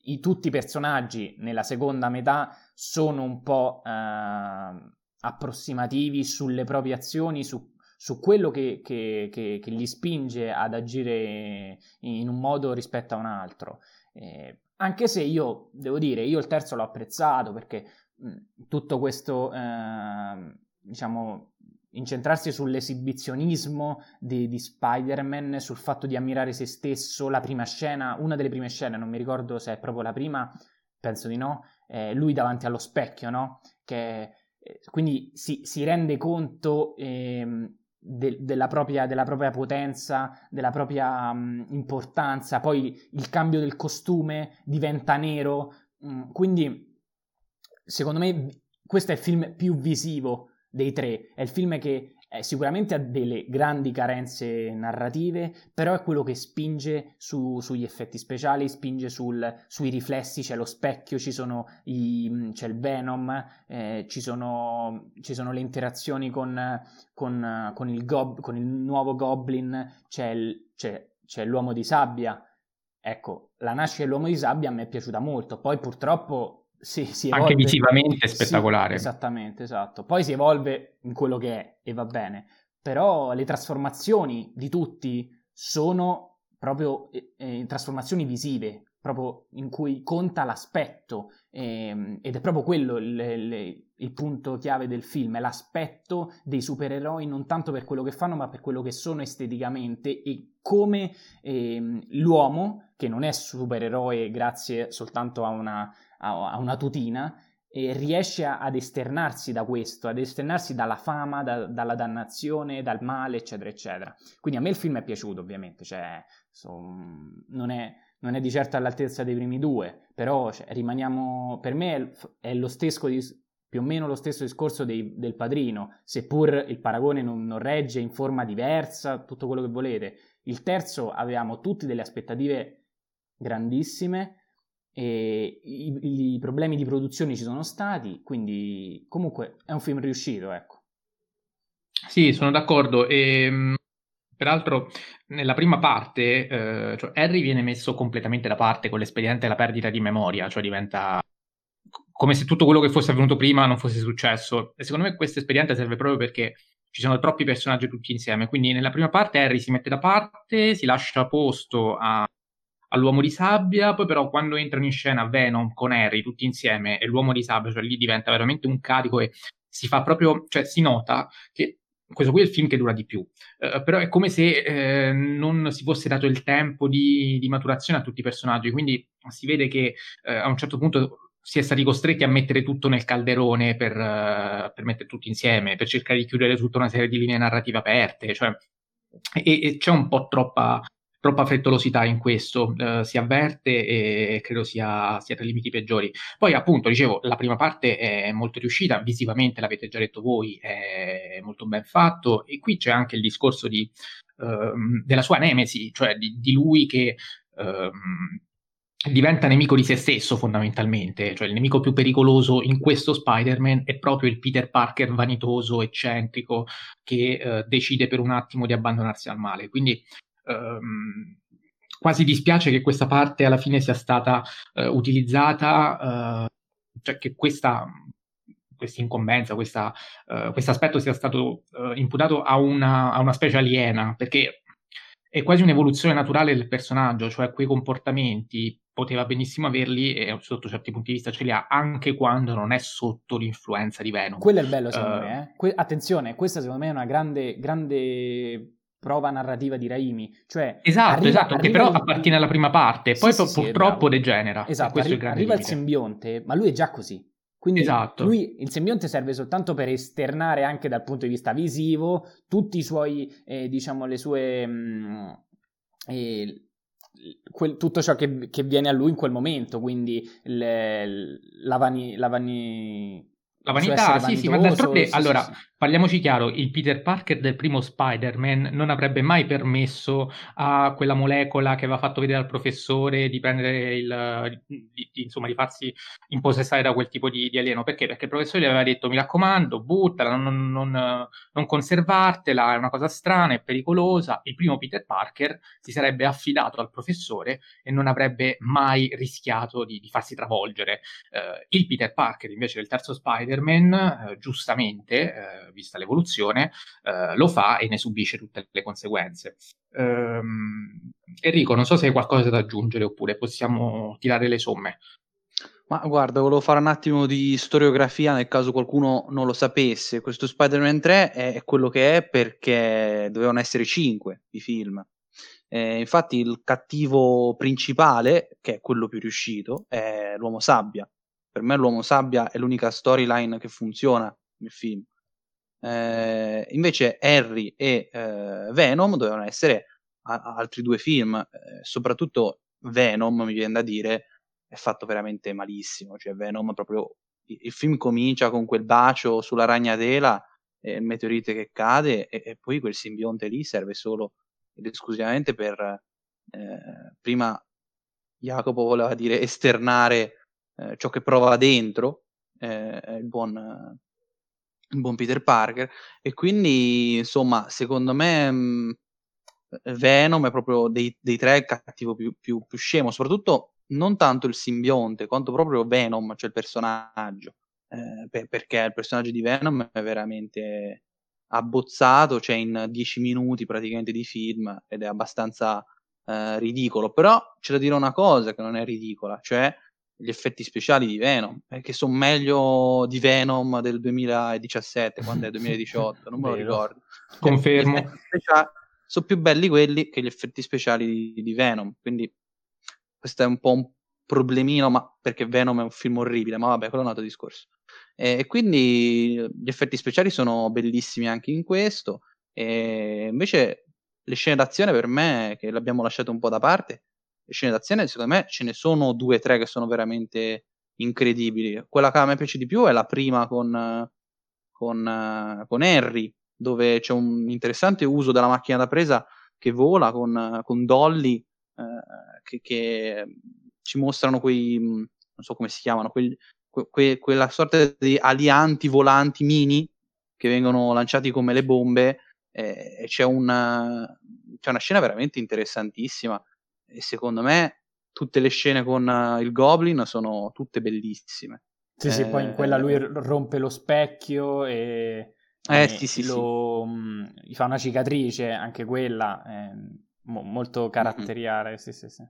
i, tutti i personaggi nella seconda metà sono un po' eh, approssimativi sulle proprie azioni, su, su quello che, che, che, che, gli spinge ad agire in un modo rispetto a un altro. Eh, anche se io devo dire, io il terzo l'ho apprezzato perché mh, tutto questo, eh, diciamo, incentrarsi sull'esibizionismo di, di, Spider-Man, sul fatto di ammirare se stesso, la prima scena, una delle prime scene, non mi ricordo se è proprio la prima, penso di no, eh, lui davanti allo specchio, no? Che eh, quindi si, si, rende conto eh, de, della, propria, della, propria, potenza, della propria um, importanza, poi il cambio del costume diventa nero, um, quindi secondo me questo è il film più visivo dei tre, è il film che eh, sicuramente ha delle grandi carenze narrative, però è quello che spinge su, sugli effetti speciali, spinge sul, sui riflessi, c'è lo specchio, i, mm, c'è il Venom, eh, ci, sono, ci, sono, le interazioni con, con, con, il, gob, con il, nuovo Goblin, c'è, il, c'è, c'è l'uomo di sabbia. Ecco, la nascita dell'uomo di sabbia a me è piaciuta molto, poi purtroppo sì, si evolve. Anche visivamente è spettacolare. Sì, esattamente, esatto. Poi si evolve in quello che è e va bene. Però le trasformazioni di tutti sono proprio eh, eh trasformazioni visive, proprio in cui conta l'aspetto eh, ed è proprio quello il, il, il, punto chiave del film, è l'aspetto dei supereroi non tanto per quello che fanno ma per quello che sono esteticamente e come eh, l'uomo, che non è supereroe grazie soltanto a una, a una tutina, e riesce ad esternarsi da questo, ad esternarsi dalla fama, da, dalla dannazione, dal male, eccetera, eccetera. Quindi a me il film è piaciuto, ovviamente, cioè, so, non, è, non, è, di certo all'altezza dei primi due, però cioè, rimaniamo, per me è, è, lo stesso, più o meno lo stesso discorso dei, del padrino, seppur il paragone non, non regge in forma diversa, tutto quello che volete. Il terzo avevamo tutti delle aspettative grandissime, e i, i, problemi di produzione ci sono stati, quindi comunque è un film riuscito, ecco. Sì, sono d'accordo. E, ehm, peraltro, nella prima parte, eh, cioè Harry viene messo completamente da parte con l'espediente della perdita di memoria, cioè diventa come se tutto quello che fosse avvenuto prima non fosse successo. E secondo me questo espediente serve proprio perché ci sono troppi personaggi tutti insieme. Quindi nella prima parte Harry si mette da parte, si lascia posto a all'uomo di sabbia, poi però quando entrano in scena Venom con Harry tutti insieme e l'uomo di sabbia, cioè lì diventa veramente un carico e si fa proprio, cioè si nota che questo qui è il film che dura di più, uh, però è come se uh, non si fosse dato il tempo di, di, maturazione a tutti i personaggi, quindi si vede che uh, a un certo punto si è stati costretti a mettere tutto nel calderone per, per mettere tutto insieme, per cercare di chiudere tutta una serie di linee narrative aperte, cioè, e, e c'è un po' troppa troppa frettolosità in questo, eh, si avverte e credo sia, sia tra i limiti peggiori. Poi appunto, dicevo, la prima parte è molto riuscita, visivamente l'avete già detto voi, è molto ben fatto e qui c'è anche il discorso di, ehm, della sua nemesi, cioè di, di lui che... Ehm, diventa nemico di se stesso fondamentalmente, cioè il nemico più pericoloso in questo Spider-Man è proprio il Peter Parker vanitoso, eccentrico, che eh, decide per un attimo di abbandonarsi al male. Quindi ehm, quasi dispiace che questa parte alla fine sia stata eh, utilizzata, eh, cioè che questa questa incombenza, questo uh, aspetto sia stato uh, imputato a una, a una specie aliena, perché è quasi un'evoluzione naturale del personaggio, cioè quei comportamenti poteva benissimo averli e sotto certi punti di vista ce li ha anche quando non è sotto l'influenza di Venom. Quello è il bello secondo uh, me, eh? que- attenzione, questa secondo me è una grande, grande prova narrativa di Raimi. Cioè, esatto, arriva, esatto, arriva che però il... appartiene alla prima parte, poi sì, sì, purtroppo degenera. Esatto, arri- arriva il simbionte, ma lui è già così. Quindi esatto. lui, il simbionte serve soltanto per esternare anche dal punto di vista visivo tutti i suoi, eh, diciamo, le sue... Mh, mm, eh, quel, tutto ciò che, che, viene a lui in quel momento, quindi le, la, vani, la, vani, la vanità, sì, sì, ma d'altronde, sì, allora, sì, sì. parliamoci chiaro, il Peter Parker del primo Spider-Man non avrebbe mai permesso a quella molecola che aveva fatto vedere al professore di prendere il, di, di, insomma, di farsi impossessare da quel tipo di, di, alieno. Perché? Perché il professore gli aveva detto, mi raccomando, buttala, non, non, non conservartela, è una cosa strana, è pericolosa. Il primo Peter Parker si sarebbe affidato al professore e non avrebbe mai rischiato di, farsi travolgere. Uh, il Peter Parker, invece del terzo Spider Spider-Man, eh, giustamente, eh, vista l'evoluzione, eh, lo fa e ne subisce tutte le conseguenze. Ehm, Enrico, non so se hai qualcosa da aggiungere oppure possiamo tirare le somme. Ma guarda, volevo fare un attimo di storiografia nel caso qualcuno non lo sapesse. Questo Spider-Man 3 è quello che è perché dovevano essere 5 i film. Eh, infatti il cattivo principale, che è quello più riuscito, è l'uomo sabbia, per me l'uomo sabbia è l'unica storyline che funziona nel film. Eh, invece Harry e eh, Venom dovevano essere a- altri due film, eh, soprattutto Venom, mi viene da dire, è fatto veramente malissimo. Cioè, Venom proprio. Il, il film comincia con quel bacio sulla ragnatela, e il meteorite che cade, e, e, poi quel simbionte lì serve solo ed esclusivamente per. Eh, prima Jacopo voleva dire esternare eh, ciò che prova dentro eh, il, buon, il buon Peter Parker. E quindi insomma secondo me mh, mm, Venom è proprio dei, dei tre il cattivo più, più, più, scemo soprattutto non tanto il simbionte quanto proprio Venom cioè il personaggio. Eh, per, perché il personaggio di Venom è veramente abbozzato cioè in dieci minuti praticamente di film ed è abbastanza eh, ridicolo. Però c'è da dire una cosa che non è ridicola cioè gli effetti speciali di Venom, eh, che sono meglio di Venom del 2017, quando è 2018, non me lo ricordo. Confermo. Sono più belli quelli che gli effetti speciali di, di, Venom, quindi questo è un po' un problemino, ma perché Venom è un film orribile, ma vabbè, quello è un altro discorso. E, e quindi gli effetti speciali sono bellissimi anche in questo, e invece le scene d'azione per me, che l'abbiamo lasciato un po' da parte, scene d'azione, secondo me ce ne sono due o tre che sono veramente incredibili. Quella che a me piace di più è la prima con, con, con Harry, dove c'è un interessante uso della macchina da presa che vola con, con Dolly, eh, che, che, ci mostrano quei, non so come si chiamano, quei, que, quella sorta di alianti volanti mini che vengono lanciati come le bombe. Eh, c'è una, c'è una scena veramente interessantissima e secondo me tutte le scene con uh, il Goblin sono tutte bellissime. Sì, eh, sì, poi in quella lui eh, rompe lo specchio e, eh, e sì, sì, lo, sì. Mh, gli fa una cicatrice, anche quella è mo- molto caratteriale, mm-hmm. sì, sì, sì.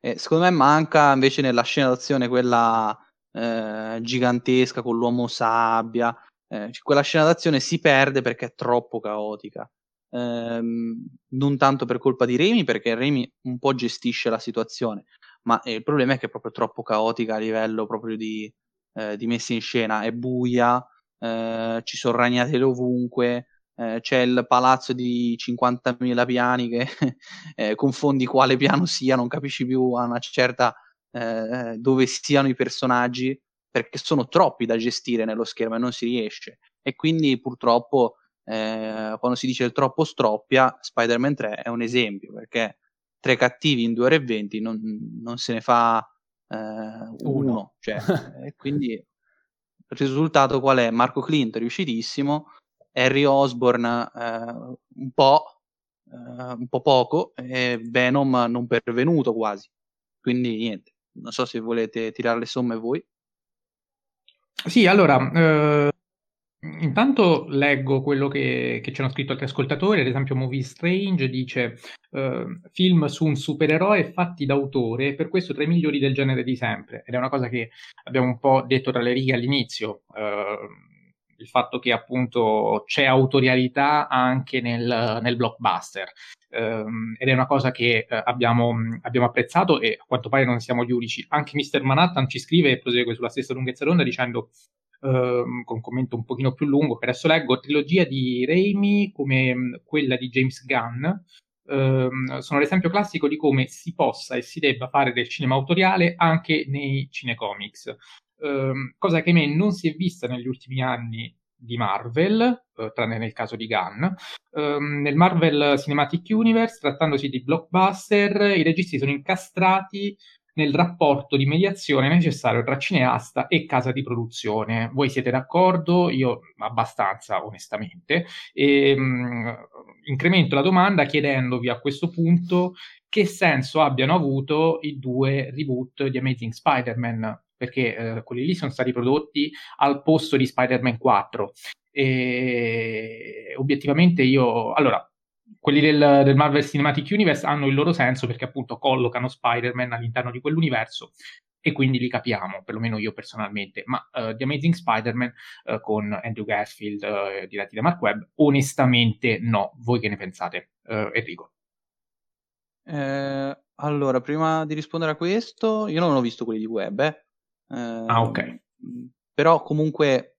Eh, secondo me manca invece nella scena d'azione quella eh, gigantesca con l'uomo sabbia, eh, quella scena d'azione si perde perché è troppo caotica ehm, non tanto per colpa di Remy, perché Remy un po' gestisce la situazione, ma eh, il problema è che è proprio troppo caotica a livello proprio di, eh, di messa in scena, è buia, eh, ci sono ragnatele ovunque, eh, c'è il palazzo di 50.000 piani che eh, confondi quale piano sia, non capisci più a una certa eh, dove siano i personaggi, perché sono troppi da gestire nello schermo e non si riesce. E quindi purtroppo eh, quando si dice il troppo stroppia, Spider-Man 3 è un esempio perché tre cattivi in 2 ore e 20 non, non se ne fa eh, uno, uno. Cioè, quindi il risultato qual è? Marco Clint riuscitissimo, Harry Osborne eh, un po', eh, un po' poco e Venom non pervenuto quasi. Quindi niente, non so se volete tirare le somme voi. Sì, allora, eh, intanto leggo quello che, che, ci hanno scritto altri ascoltatori, ad esempio Movie Strange dice eh, film su un supereroe fatti d'autore, per questo tra i migliori del genere di sempre, ed è una cosa che abbiamo un po' detto tra le righe all'inizio. Eh, il fatto che appunto c'è autorialità anche nel, nel blockbuster ehm, ed è una cosa che eh, abbiamo, abbiamo, apprezzato e a quanto pare non siamo gli unici. Anche Mr. Manhattan ci scrive e prosegue sulla stessa lunghezza d'onda dicendo ehm, con un commento un pochino più lungo che adesso leggo, trilogia di Raimi come quella di James Gunn ehm, sono l'esempio classico di come si possa e si debba fare del cinema autoriale anche nei cinecomics ehm, cosa che a me non si è vista negli ultimi anni di Marvel, eh, tranne nel caso di Gunn. Um, nel Marvel Cinematic Universe, trattandosi di blockbuster, i registi sono incastrati nel rapporto di mediazione necessario tra cineasta e casa di produzione. Voi siete d'accordo? Io abbastanza, onestamente. E, um, incremento la domanda chiedendovi a questo punto che senso abbiano avuto i due reboot di Amazing Spider-Man perché eh, quelli lì sono stati prodotti al posto di Spider-Man 4. E obiettivamente io, allora, quelli del, del, Marvel Cinematic Universe hanno il loro senso perché appunto collocano Spider-Man all'interno di quell'universo e quindi li capiamo, perlomeno io personalmente, ma uh, The Amazing Spider-Man uh, con Andrew Garfield uh, diretti da Mark Webb, onestamente no, voi che ne pensate? Enrico. Eh, allora, prima di rispondere a questo, io non ho visto quelli di Webb, eh ah, ok. Ehm, però comunque,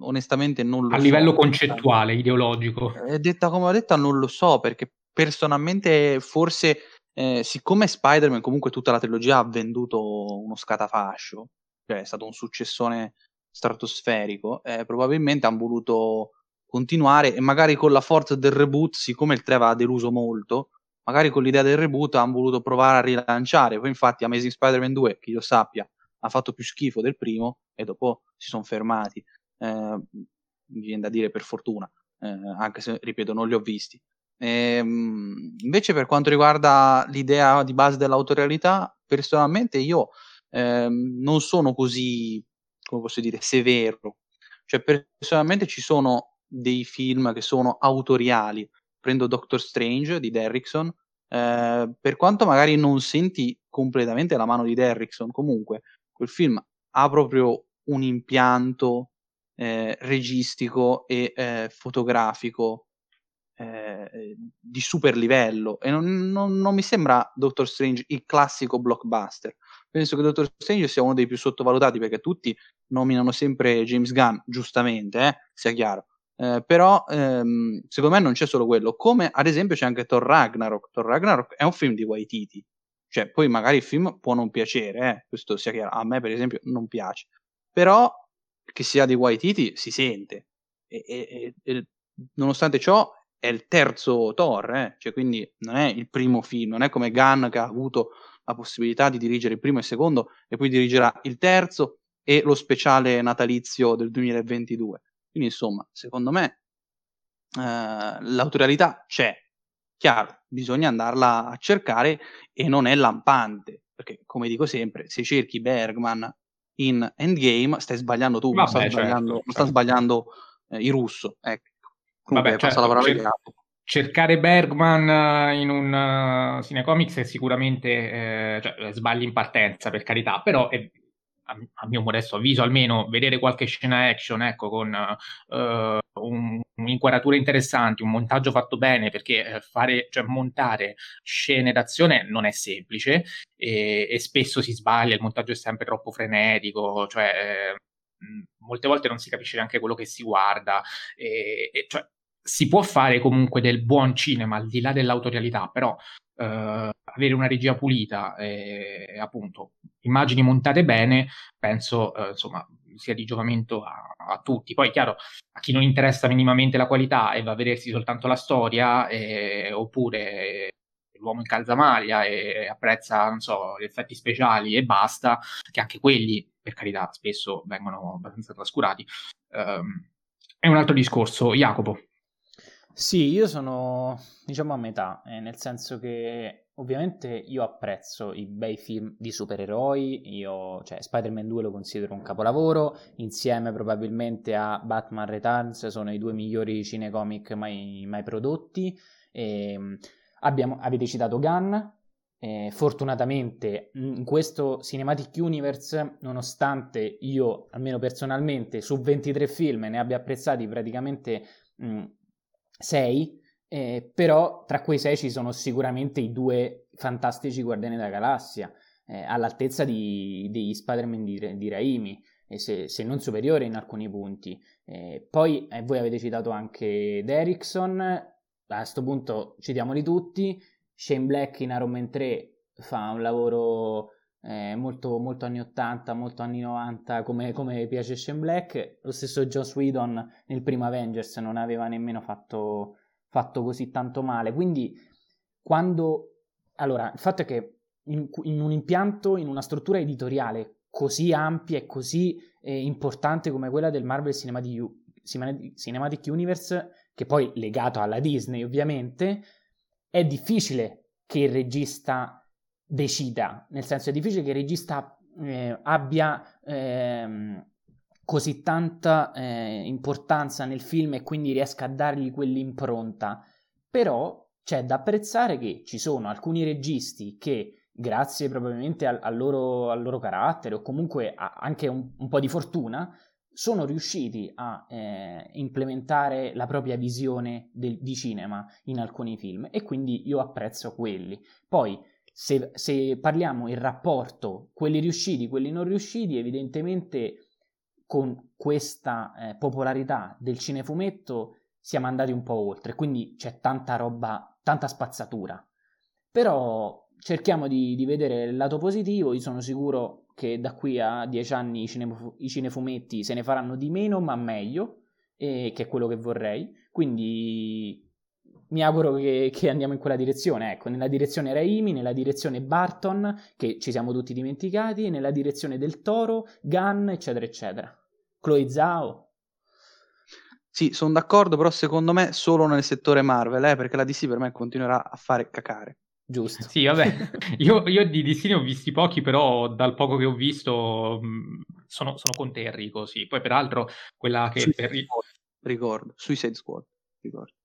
onestamente, non lo A so. livello concettuale, ideologico. Eh, detta come ho detto, non lo so, perché personalmente forse, eh, siccome Spider-Man comunque tutta la trilogia ha venduto uno scatafascio, cioè è stato un successone stratosferico, eh, probabilmente hanno voluto continuare e magari con la forza del reboot, siccome il 3 aveva deluso molto, magari con l'idea del reboot hanno voluto provare a rilanciare. Poi infatti Amazing Spider-Man 2, che io sappia, ha fatto più schifo del primo e dopo si sono fermati. Eh, mi viene da dire per fortuna, eh, anche se, ripeto, non li ho visti. E, ehm, invece per quanto riguarda l'idea di base dell'autorialità, personalmente io eh, non sono così, come posso dire, severo. Cioè, personalmente ci sono dei film che sono autoriali. Prendo Doctor Strange di Derrickson, eh, per quanto magari non senti completamente la mano di Derrickson, comunque quel film ha proprio un impianto eh, registico e eh, fotografico eh, di super livello e non, non, non, mi sembra Doctor Strange il classico blockbuster. Penso che Doctor Strange sia uno dei più sottovalutati perché tutti nominano sempre James Gunn, giustamente, eh, sia chiaro. Eh, però ehm, secondo me non c'è solo quello, come ad esempio c'è anche Thor Ragnarok. Thor Ragnarok è un film di Waititi, cioè, poi magari il film può non piacere, eh? questo sia chiaro. A me, per esempio, non piace. Però che sia di Waititi si sente. E, e, e, nonostante ciò, è il terzo Thor, eh? cioè, quindi non è il primo film, non è come Gunn che ha avuto la possibilità di dirigere il primo e il secondo e poi dirigerà il terzo e lo speciale natalizio del 2022. Quindi, insomma, secondo me eh, l'autorialità c'è, Chiaro, bisogna andarla a cercare e non è lampante, perché come dico sempre, se cerchi Bergman in Endgame stai sbagliando tu, Vabbè, non sta certo, sbagliando, certo. non sta sbagliando eh, il russo. Ecco. Comunque, Vabbè, certo, la cer- cercare Bergman eh, in un uh, cinecomics è sicuramente eh, cioè, sbagli in partenza, per carità, però è a, mio modesto avviso almeno, vedere qualche scena action, ecco, con uh, un, un'inquadratura interessante, un montaggio fatto bene, perché eh, fare, cioè montare scene d'azione non è semplice e, e, spesso si sbaglia, il montaggio è sempre troppo frenetico, cioè eh, molte volte non si capisce neanche quello che si guarda, e, e, cioè, si può fare comunque del buon cinema al di là dell'autorialità, però Uh, avere una regia pulita e appunto immagini montate bene, penso uh, insomma sia di giovamento a, a, tutti. Poi chiaro, a chi non interessa minimamente la qualità e va a vedersi soltanto la storia, e, oppure l'uomo in calzamaglia e apprezza, non so, gli effetti speciali e basta, che anche quelli, per carità, spesso vengono abbastanza trascurati. Um, è un altro discorso. Jacopo. Sì, io sono, diciamo, a metà, eh, nel senso che ovviamente io apprezzo i bei film di supereroi, io, cioè Spider-Man 2 lo considero un capolavoro, insieme probabilmente a Batman Returns sono i due migliori cinecomic mai, mai prodotti. E, ehm, abbiamo, avete citato Gunn, eh, fortunatamente in questo Cinematic Universe, nonostante io, almeno personalmente, su 23 film ne abbia apprezzati praticamente mh, 6, eh, però tra quei 6 ci sono sicuramente i due fantastici Guardiani della Galassia, eh, all'altezza di, degli Spider-Man di, di Raimi, se, se, non superiore in alcuni punti. Eh, poi eh, voi avete citato anche Derrickson, a questo punto citiamoli tutti, Shane Black in Iron Man 3 fa un lavoro eh, molto, molto, anni 80, molto anni 90, come, come, piace Shane Black. Lo stesso Joss Whedon nel primo Avengers non aveva nemmeno fatto, fatto così tanto male. Quindi, quando. Allora, il fatto è che in, in un impianto, in una struttura editoriale così ampia e così eh, importante come quella del Marvel Cinematic, Cinematic Universe, che poi legato alla Disney ovviamente, è difficile che il regista decida, nel senso è difficile che il regista eh, abbia eh, così tanta eh, importanza nel film e quindi riesca a dargli quell'impronta, però c'è da apprezzare che ci sono alcuni registi che grazie probabilmente al, al, loro, al loro, carattere o comunque anche un, un po' di fortuna sono riusciti a eh, implementare la propria visione del, di cinema in alcuni film e quindi io apprezzo quelli. Poi, se, se parliamo il rapporto quelli riusciti, quelli non riusciti, evidentemente con questa eh, popolarità del cinefumetto siamo andati un po' oltre, quindi c'è tanta roba, tanta spazzatura. Però cerchiamo di, di vedere il lato positivo, io sono sicuro che da qui a dieci anni i, cinef- i cinefumetti se ne faranno di meno ma meglio, e che è quello che vorrei. Quindi mi auguro che, che, andiamo in quella direzione, ecco, nella direzione Raimi, nella direzione Barton, che ci siamo tutti dimenticati, nella direzione del Toro, Gunn, eccetera, eccetera. Chloe Zhao. Sì, sono d'accordo, però secondo me solo nel settore Marvel, eh, perché la DC per me continuerà a fare cacare. Giusto. Sì, vabbè, io, io di DC ne ho visti pochi, però dal poco che ho visto mh, sono, sono, con te Enrico, sì. Poi peraltro quella che... Suicide per... Squad, ricordo, Suicide Squad, ricordo.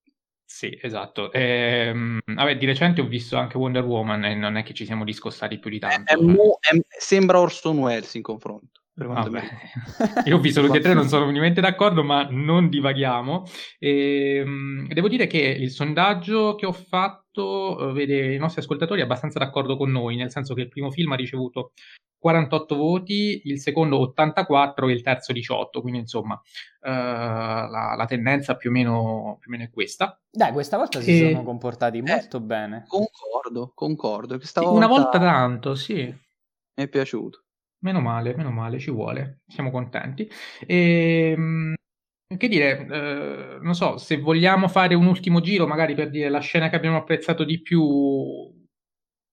Sì, esatto. Ehm, vabbè, di recente ho visto anche Wonder Woman e non è che ci siamo discostati più di tanto. È, è, è, sembra Orson Welles in confronto. Vabbè. Io ho visto tutti e tre, non sono minimamente d'accordo, ma non divaghiamo. E, ehm, devo dire che il sondaggio che ho fatto eh, vede i nostri ascoltatori abbastanza d'accordo con noi, nel senso che il primo film ha ricevuto 48 voti, il secondo 84 e il terzo 18, quindi insomma uh, la, la, tendenza più o, meno, più o, meno, è questa. Dai, questa volta si e... sono comportati molto eh, bene. Concordo, concordo. Volta... Una volta tanto, sì. Mi è piaciuto. Meno male, meno male, ci vuole, siamo contenti. E, ehm, che dire, eh, non so, se vogliamo fare un ultimo giro, magari per dire la scena che abbiamo apprezzato di più,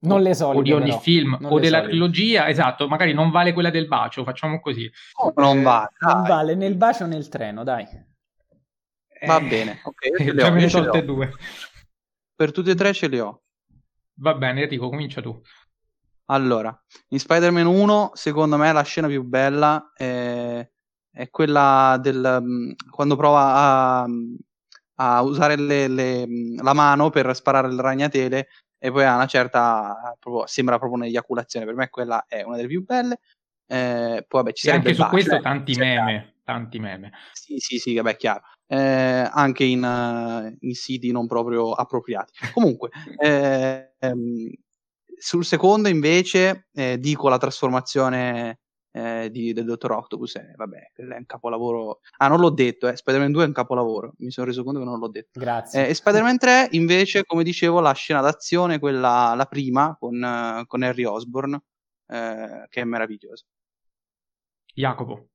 non le solite, o di ogni però. film, non o della solite. trilogia, esatto, magari non vale quella del bacio, facciamo così. Oh, non vale, non vale nel bacio o nel treno, dai. Va eh, bene, ok, io ce le ho, io ce le ho. due. Per tutti e tre ce li ho. Va bene, Enrico, comincia tu. Allora, in Spider-Man 1, secondo me la scena più bella è, è quella del mm, quando prova a, a usare le, le, la mano per sparare il ragnatele e poi a una certa proprio, sembra proprio un'eiaculazione. Per me quella è una delle più belle. Eh, poi vabbè, ci e anche su bacio, questo tanti meme, tanti meme. Sì, sì, sì, vabbè, chiaro. Eh, anche in, uh, in, siti non proprio appropriati. Comunque, eh, ehm, sul secondo invece eh, dico la trasformazione eh, di, del Dottor Octopus, eh, vabbè, è un capolavoro. Ah, non l'ho detto, eh, Spider-Man 2 è un capolavoro, mi sono reso conto che non l'ho detto. Grazie. Eh, e Spider-Man 3 invece, come dicevo, la scena d'azione, quella la prima con, con Harry Osborn, eh, che è meravigliosa. Jacopo.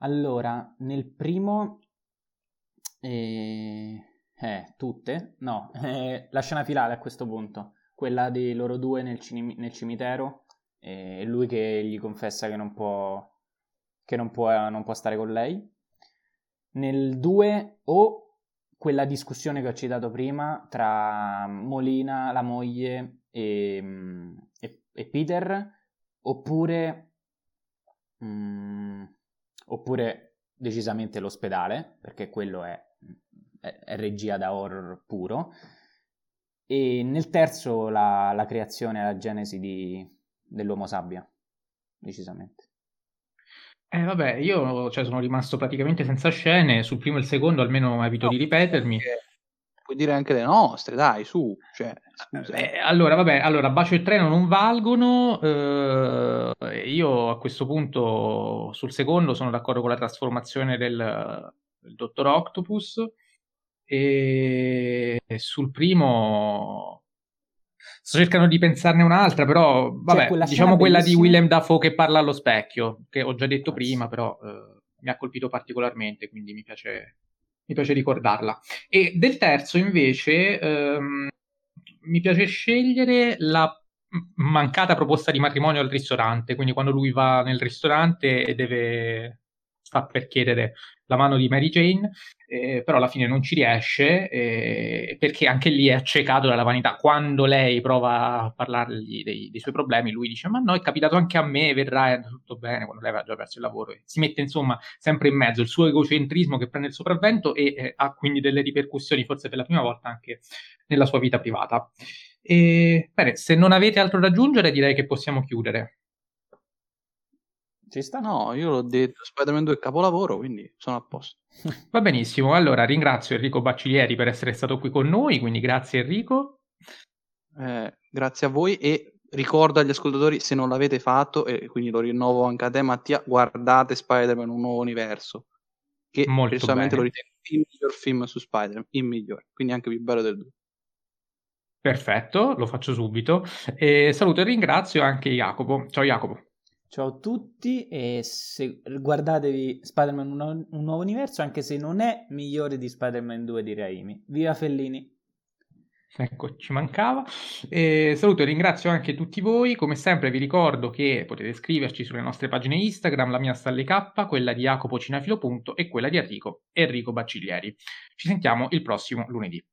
Allora, nel primo... Eh, eh tutte? No, la scena finale a questo punto quella di loro due nel, cin- nel cimitero e lui che gli confessa che non può, che non può, non può stare con lei. Nel 2 o quella discussione che ho citato prima tra Molina, la moglie e, e, e Peter, oppure, mm, oppure decisamente l'ospedale, perché quello è, è, è, regia da horror puro, e nel terzo la, la creazione, la genesi di, dell'Uomo Sabbia, decisamente. Eh vabbè, io cioè, sono rimasto praticamente senza scene, sul primo e il secondo almeno evito no, di ripetermi. Puoi dire anche le nostre, dai, su. Cioè, eh, allora, vabbè, allora, Bacio e Treno non valgono, eh, io a questo punto sul secondo sono d'accordo con la trasformazione del, del Dottor Octopus e sul primo sto cercando di pensarne un'altra, però vabbè, quella diciamo quella bellissima. di Willem Dafoe che parla allo specchio, che ho già detto ah, prima, però eh, mi ha colpito particolarmente, quindi mi piace, mi piace ricordarla. E del terzo invece ehm, mi piace scegliere la mancata proposta di matrimonio al ristorante, quindi quando lui va nel ristorante e deve sta per chiedere la mano di Mary Jane, eh, però alla fine non ci riesce eh, perché anche lì è accecato dalla vanità. Quando lei prova a parlargli dei, dei, suoi problemi, lui dice: Ma no, è capitato anche a me, verrà è tutto bene. Quando lei aveva già perso il lavoro, e si mette insomma sempre in mezzo il suo egocentrismo che prende il sopravvento e eh, ha quindi delle ripercussioni, forse per la prima volta, anche nella sua vita privata. E, bene, se non avete altro da aggiungere, direi che possiamo chiudere. Ci sta? No, io l'ho detto, Spider-Man 2 è capolavoro, quindi sono a posto. Va benissimo, allora ringrazio Enrico Bacciglieri per essere stato qui con noi, quindi grazie Enrico. Eh, grazie a voi e ricordo agli ascoltatori, se non l'avete fatto, e quindi lo rinnovo anche a te Mattia, guardate Spider-Man Un Nuovo Universo, che Molto personalmente bene. lo ritengo il miglior film su Spider-Man, il migliore, quindi anche più bello del 2. Perfetto, lo faccio subito. E saluto e ringrazio anche Jacopo. Ciao Jacopo. Ciao a tutti e se, guardatevi Spider-Man un, un, nuovo universo anche se non è migliore di Spider-Man 2 di Raimi. Viva Fellini! Ecco, ci mancava. E saluto e ringrazio anche tutti voi. Come sempre vi ricordo che potete scriverci sulle nostre pagine Instagram, la mia Stalle K, quella di Jacopo Cinefilo. e quella di Enrico, Enrico Bacciglieri. Ci sentiamo il prossimo lunedì.